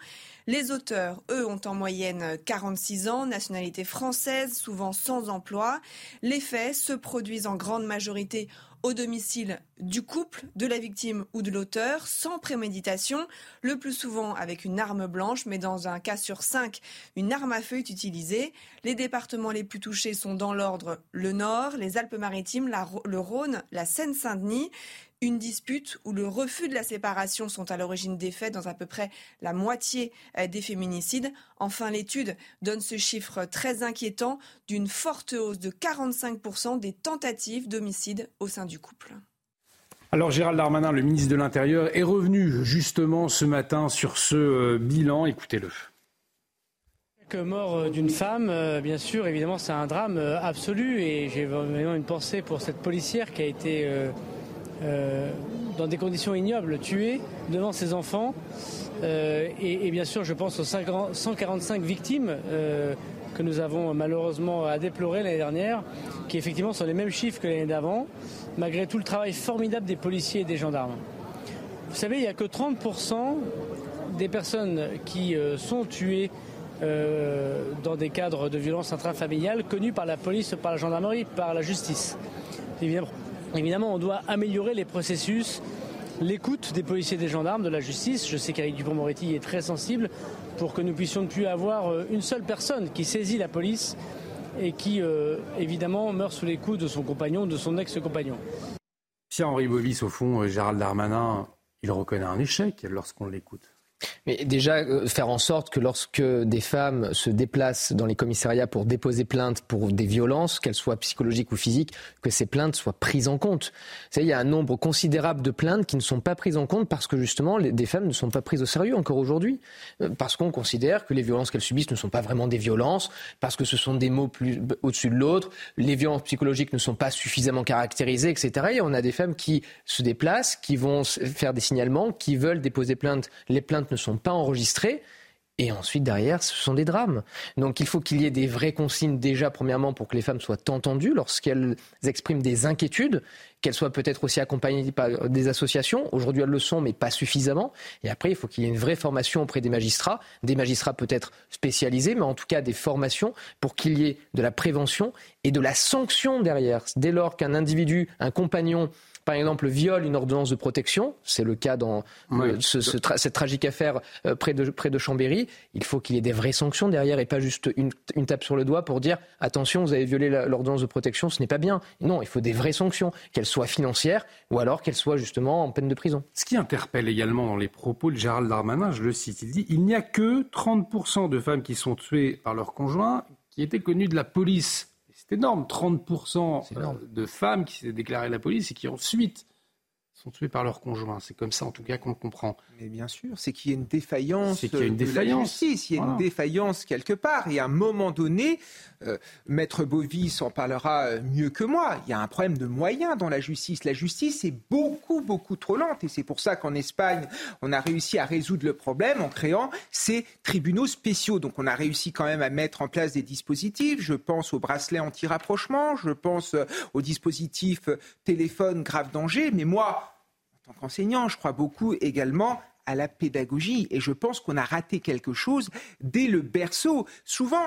Les auteurs, eux, ont en moyenne 46 ans, nationalité française, souvent sans emploi. Les faits se produisent en grande majorité au domicile du couple, de la victime ou de l'auteur, sans préméditation, le plus souvent avec une arme blanche, mais dans un cas sur cinq, une arme à feu est utilisée. Les départements les plus touchés sont dans l'ordre le Nord, les Alpes-Maritimes, le Rhône, la Seine-Saint-Denis une dispute où le refus de la séparation sont à l'origine des faits dans à peu près la moitié euh, des féminicides. Enfin, l'étude donne ce chiffre très inquiétant d'une forte hausse de 45% des tentatives d'homicide au sein du couple. Alors Gérald Darmanin, le ministre de l'Intérieur, est revenu justement ce matin sur ce euh, bilan. Écoutez-le. La mort euh, d'une femme, bien sûr, évidemment, c'est un drame absolu et j'ai vraiment une pensée pour cette policière qui a été euh, dans des conditions ignobles, tué devant ses enfants. Euh, et, bien sûr, je pense aux 145 victimes euh, que nous avons malheureusement à déplorer l'année dernière, qui effectivement sont les mêmes chiffres que l'année d'avant, malgré tout le travail formidable des policiers et des gendarmes. Vous savez, il n'y a que 30% des personnes qui sont tuées dans des cadres de violence intrafamiliale connus par la police, par la gendarmerie, par la justice. Évidemment, on doit améliorer les processus, l'écoute des policiers, des gendarmes, de la justice. Je sais qu'Éric Dupond-Moretti est très sensible pour que nous puissions ne plus avoir euh, une seule personne qui saisit la police et qui, euh, évidemment, meurt sous les coups de son compagnon, de son ex-compagnon. Pierre-Henri Bovis, au fond, euh, Gérald Darmanin, il reconnaît un échec lorsqu'on l'écoute. Mais déjà, euh, faire en sorte que lorsque des femmes se déplacent dans les commissariats pour déposer plainte pour des violences, qu'elles soient psychologiques ou physiques, que ces plaintes soient prises en compte. Vous il y a un nombre considérable de plaintes qui ne sont pas prises en compte parce que justement, des femmes ne sont pas prises au sérieux encore aujourd'hui. Euh, parce qu'on considère que les violences qu'elles subissent ne sont pas vraiment des violences, parce que ce sont des mots plus au-dessus de l'autre, les violences psychologiques ne sont pas suffisamment caractérisées, etc. Et on a des femmes qui se déplacent, qui vont faire des signalements, qui veulent déposer plainte. Les plaintes ne sont pas enregistrés. Et ensuite, derrière, ce sont des drames. Donc il faut qu'il y ait des vraies consignes déjà, premièrement, pour que les femmes soient entendues lorsqu'elles expriment des inquiétudes, qu'elles soient peut-être aussi accompagnées par des associations. Aujourd'hui, elles le sont, mais pas suffisamment. Et après, il faut qu'il y ait une vraie formation auprès des magistrats, des magistrats peut-être spécialisés, mais en tout cas des formations pour qu'il y ait de la prévention et de la sanction derrière. Dès lors qu'un individu, un compagnon, par exemple, viole une ordonnance de protection, c'est le cas dans cette tragique affaire près, de, près de Chambéry, il faut qu'il y ait des vraies sanctions derrière et pas juste une, une tape sur le doigt pour dire attention, vous avez violé l'ordonnance de protection, ce n'est pas bien. Non, il faut des vraies sanctions, qu'elles soient financières ou alors qu'elles soient justement en peine de prison. Ce qui interpelle également dans les propos de Gérald Darmanin, je le cite, il dit il n'y a que 30% de femmes qui sont tuées par leur conjoint qui étaient connues de la police. C'est énorme, 30% de femmes qui s'est déclarées à la police et qui ensuite sont tués par leur conjoint. C'est comme ça, en tout cas, qu'on le comprend. Mais bien sûr, c'est qu'il y a une défaillance. C'est qu'il y a une défaillance. il y a une défaillance quelque part. Et à un moment donné, euh, Maître Bovis en parlera euh, mieux que moi. Il y a un problème de moyens dans la justice. La justice est beaucoup, beaucoup trop lente. Et c'est pour ça qu'en Espagne, on a réussi à résoudre le problème en créant ces tribunaux spéciaux. Donc on a réussi quand même à mettre en place des dispositifs. Je pense au bracelet anti-rapprochement, je pense euh, au dispositif téléphone grave danger. Mais moi, tant qu'enseignant, je crois beaucoup également à la pédagogie. Et je pense qu'on a raté quelque chose dès le berceau. Souvent,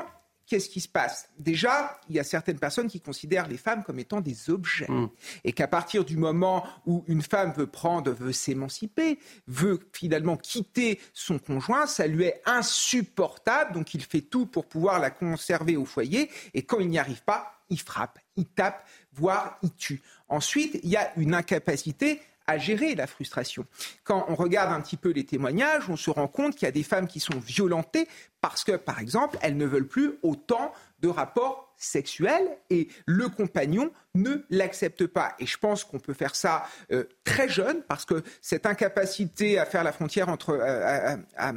qu'est-ce qui se passe? Déjà, il y a certaines personnes qui considèrent les femmes comme étant des objets. Mm. Et qu'à partir du moment où une femme veut prendre, veut s'émanciper, veut finalement quitter son conjoint, ça lui est insupportable. Donc il fait tout pour pouvoir la conserver au foyer. Et quand il n'y arrive pas, il frappe, il tape, voire il tue. Ensuite, il y a une incapacité à gérer la frustration. Quand on regarde un petit peu les témoignages, on se rend compte qu'il y a des femmes qui sont violentées parce que, par exemple, elles ne veulent plus autant de rapports sexuels et le compagnon ne l'accepte pas. Et je pense qu'on peut faire ça euh, très jeune parce que cette incapacité à faire la frontière entre, euh, à,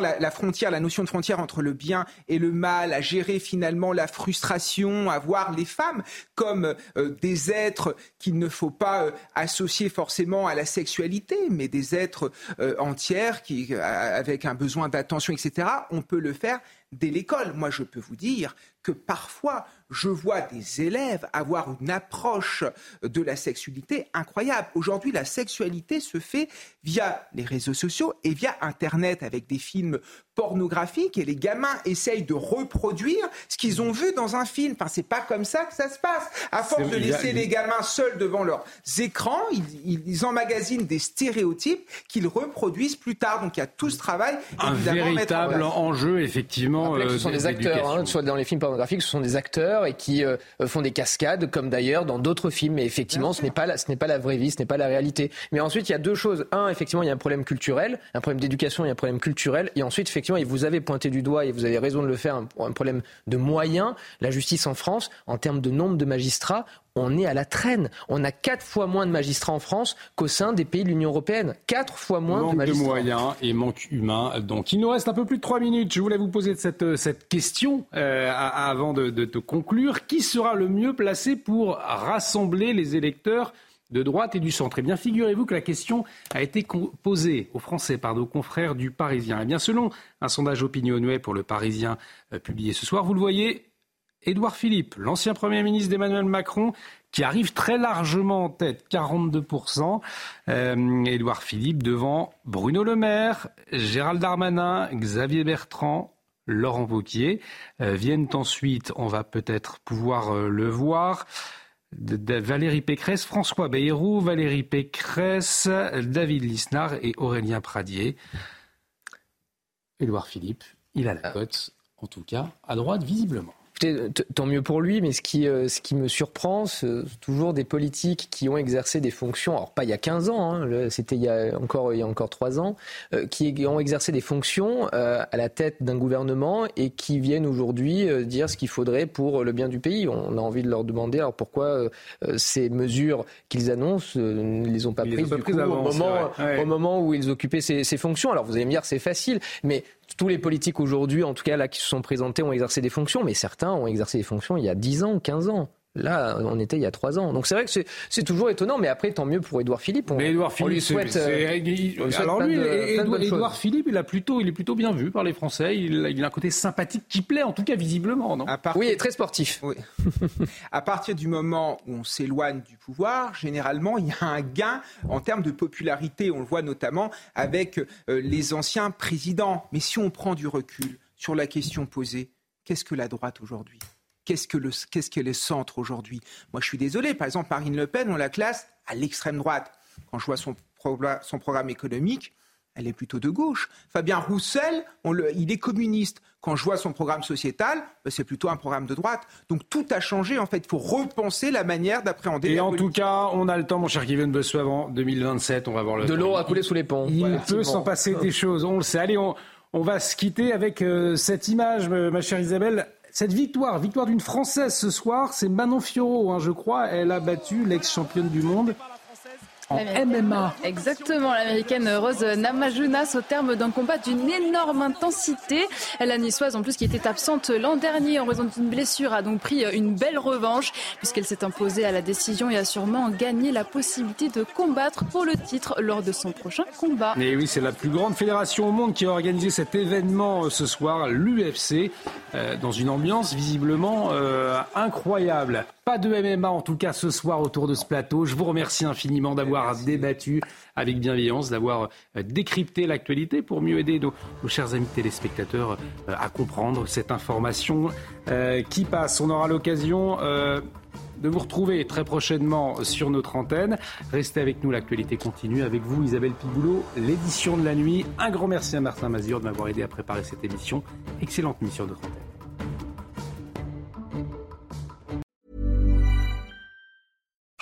la, frontière, la notion de frontière entre le bien et le mal, à gérer finalement la frustration, à voir les femmes comme euh, des êtres qu'il ne faut pas associer forcément à la sexualité, mais des êtres entières qui, avec un besoin d'attention, etc. On peut le faire dès l'école. Moi, je peux vous dire que parfois, je vois des élèves avoir une approche de la sexualité incroyable. Aujourd'hui, la sexualité se fait via les réseaux sociaux et via Internet avec des films pornographiques et les gamins essayent de reproduire ce qu'ils ont vu dans un film. Enfin, c'est pas comme ça que ça se passe. À force de laisser les gamins seuls devant leurs écrans, ils, emmagasinent des stéréotypes qu'ils reproduisent plus tard. Donc il y a tout ce travail. Un véritable enjeu, effectivement. ce sont euh, des acteurs, hein, soit dans les films pornographiques, ce sont des acteurs et qui euh, font des cascades, comme d'ailleurs dans d'autres films. Mais effectivement, ce n'est pas la, ce n'est pas la vraie vie, ce n'est pas la réalité. Mais ensuite, il y a deux choses. Un, effectivement, il y a un problème culturel, un problème d'éducation, il y a un problème culturel. Et ensuite, effectivement, et vous avez pointé du doigt et vous avez raison de le faire, un, un problème de moyens. La justice en France, en termes de nombre de magistrats, on est à la traîne. On a quatre fois moins de magistrats en France qu'au sein des pays de l'Union européenne. Quatre fois moins de magistrats. de moyens et manque humain. Donc il nous reste un peu plus de trois minutes. Je voulais vous poser cette, euh, cette question euh, avant de, de, de conclure. Qui sera le mieux placé pour rassembler les électeurs de droite et du centre? Eh bien, figurez-vous que la question a été posée aux Français par nos confrères du Parisien. Eh bien, selon un sondage opinionné pour le Parisien euh, publié ce soir, vous le voyez, Édouard Philippe, l'ancien Premier ministre d'Emmanuel Macron, qui arrive très largement en tête, 42%. Euh, Édouard Philippe devant Bruno Le Maire, Gérald Darmanin, Xavier Bertrand, Laurent Wauquiez. Euh, viennent ensuite, on va peut-être pouvoir euh, le voir, Valérie Pécresse, François Bayrou, Valérie Pécresse, David Lisnard et Aurélien Pradier. Édouard Philippe, il a la cote, en tout cas, à droite visiblement tant mieux pour lui, mais ce qui, euh, ce qui me surprend, c'est toujours des politiques qui ont exercé des fonctions, alors pas il y a 15 ans, hein, c'était il, y a encore, il y a encore 3 ans, euh, qui ont exercé des fonctions euh, à la tête d'un gouvernement et qui viennent aujourd'hui dire ce qu'il faudrait pour le bien du pays. On a envie de leur demander alors pourquoi ces mesures qu'ils annoncent ne les ont pas prises, du coup, au, moment, au, moment, où ils occupaient ces, ces fonctions. Alors vous allez me dire c'est facile, mais tous les politiques aujourd'hui, en tout cas là qui se sont présentés, ont exercé des fonctions, mais certains ont exercé des fonctions il y a 10 ans, 15 ans. Là, on était il y a trois ans. Donc c'est vrai que c'est toujours étonnant, mais après, tant mieux pour Édouard Philippe. On, mais Édouard Philippe, lui souhaite. alors lui, Édouard Philippe, il, a plutôt, il est plutôt bien vu par les Français. Il, il, a un côté sympathique qui plaît, en tout cas visiblement. Non? Oui, et très sportif. Oui. à partir du moment où on s'éloigne du pouvoir, généralement, il y a un gain en termes de popularité. On le voit notamment avec euh, les anciens présidents. Mais si on prend du recul sur la question posée, qu'est-ce que la droite aujourd'hui? Qu'est-ce que le, qu'est-ce que les centres aujourd'hui? Moi, je suis désolé. Par exemple, Marine Le Pen, on la classe à l'extrême droite. Quand je vois son, son programme économique, elle est plutôt de gauche. Fabien Roussel, il est communiste. Quand je vois son programme sociétal, ben, c'est plutôt un programme de droite. Donc tout a changé. En fait, il faut repenser la manière d'appréhender. Et en tout cas, on a le temps, mon cher Kevin Bossuet, avant 2027. On va voir le. De l'eau a coulé sous les ponts. Il peut s'en passer des choses. On le sait. Allez, on, va se quitter avec euh, cette image, ma chère Isabelle. Cette victoire, victoire d'une Française ce soir, c'est Manon Fiorot, hein, je crois. Elle a battu l'ex-championne du monde en MMA. Exactement, l'américaine Rose Namajunas au terme d'un combat d'une énorme intensité. La niçoise en plus qui était absente l'an dernier en raison d'une blessure a donc pris une belle revanche puisqu'elle s'est imposée à la décision et a sûrement gagné la possibilité de combattre pour le titre lors de son prochain combat. Et oui, c'est la plus grande fédération au monde qui a organisé cet événement ce soir, l'UFC, euh, dans une ambiance visiblement euh, incroyable. Pas de MMA en tout cas ce soir autour de ce plateau. Je vous remercie infiniment d'avoir débattu avec bienveillance, d'avoir euh, décrypté l'actualité pour mieux aider nos, chers amis téléspectateurs euh, à comprendre cette information euh, qui passe. On aura l'occasion de vous retrouver très prochainement sur notre antenne. Restez avec nous, l'actualité continue. Avec vous, Isabelle Pigoulot, l'édition de la nuit. Un grand merci à Martin Mazur de m'avoir aidé à préparer cette émission. Excellente mission de notre antenne.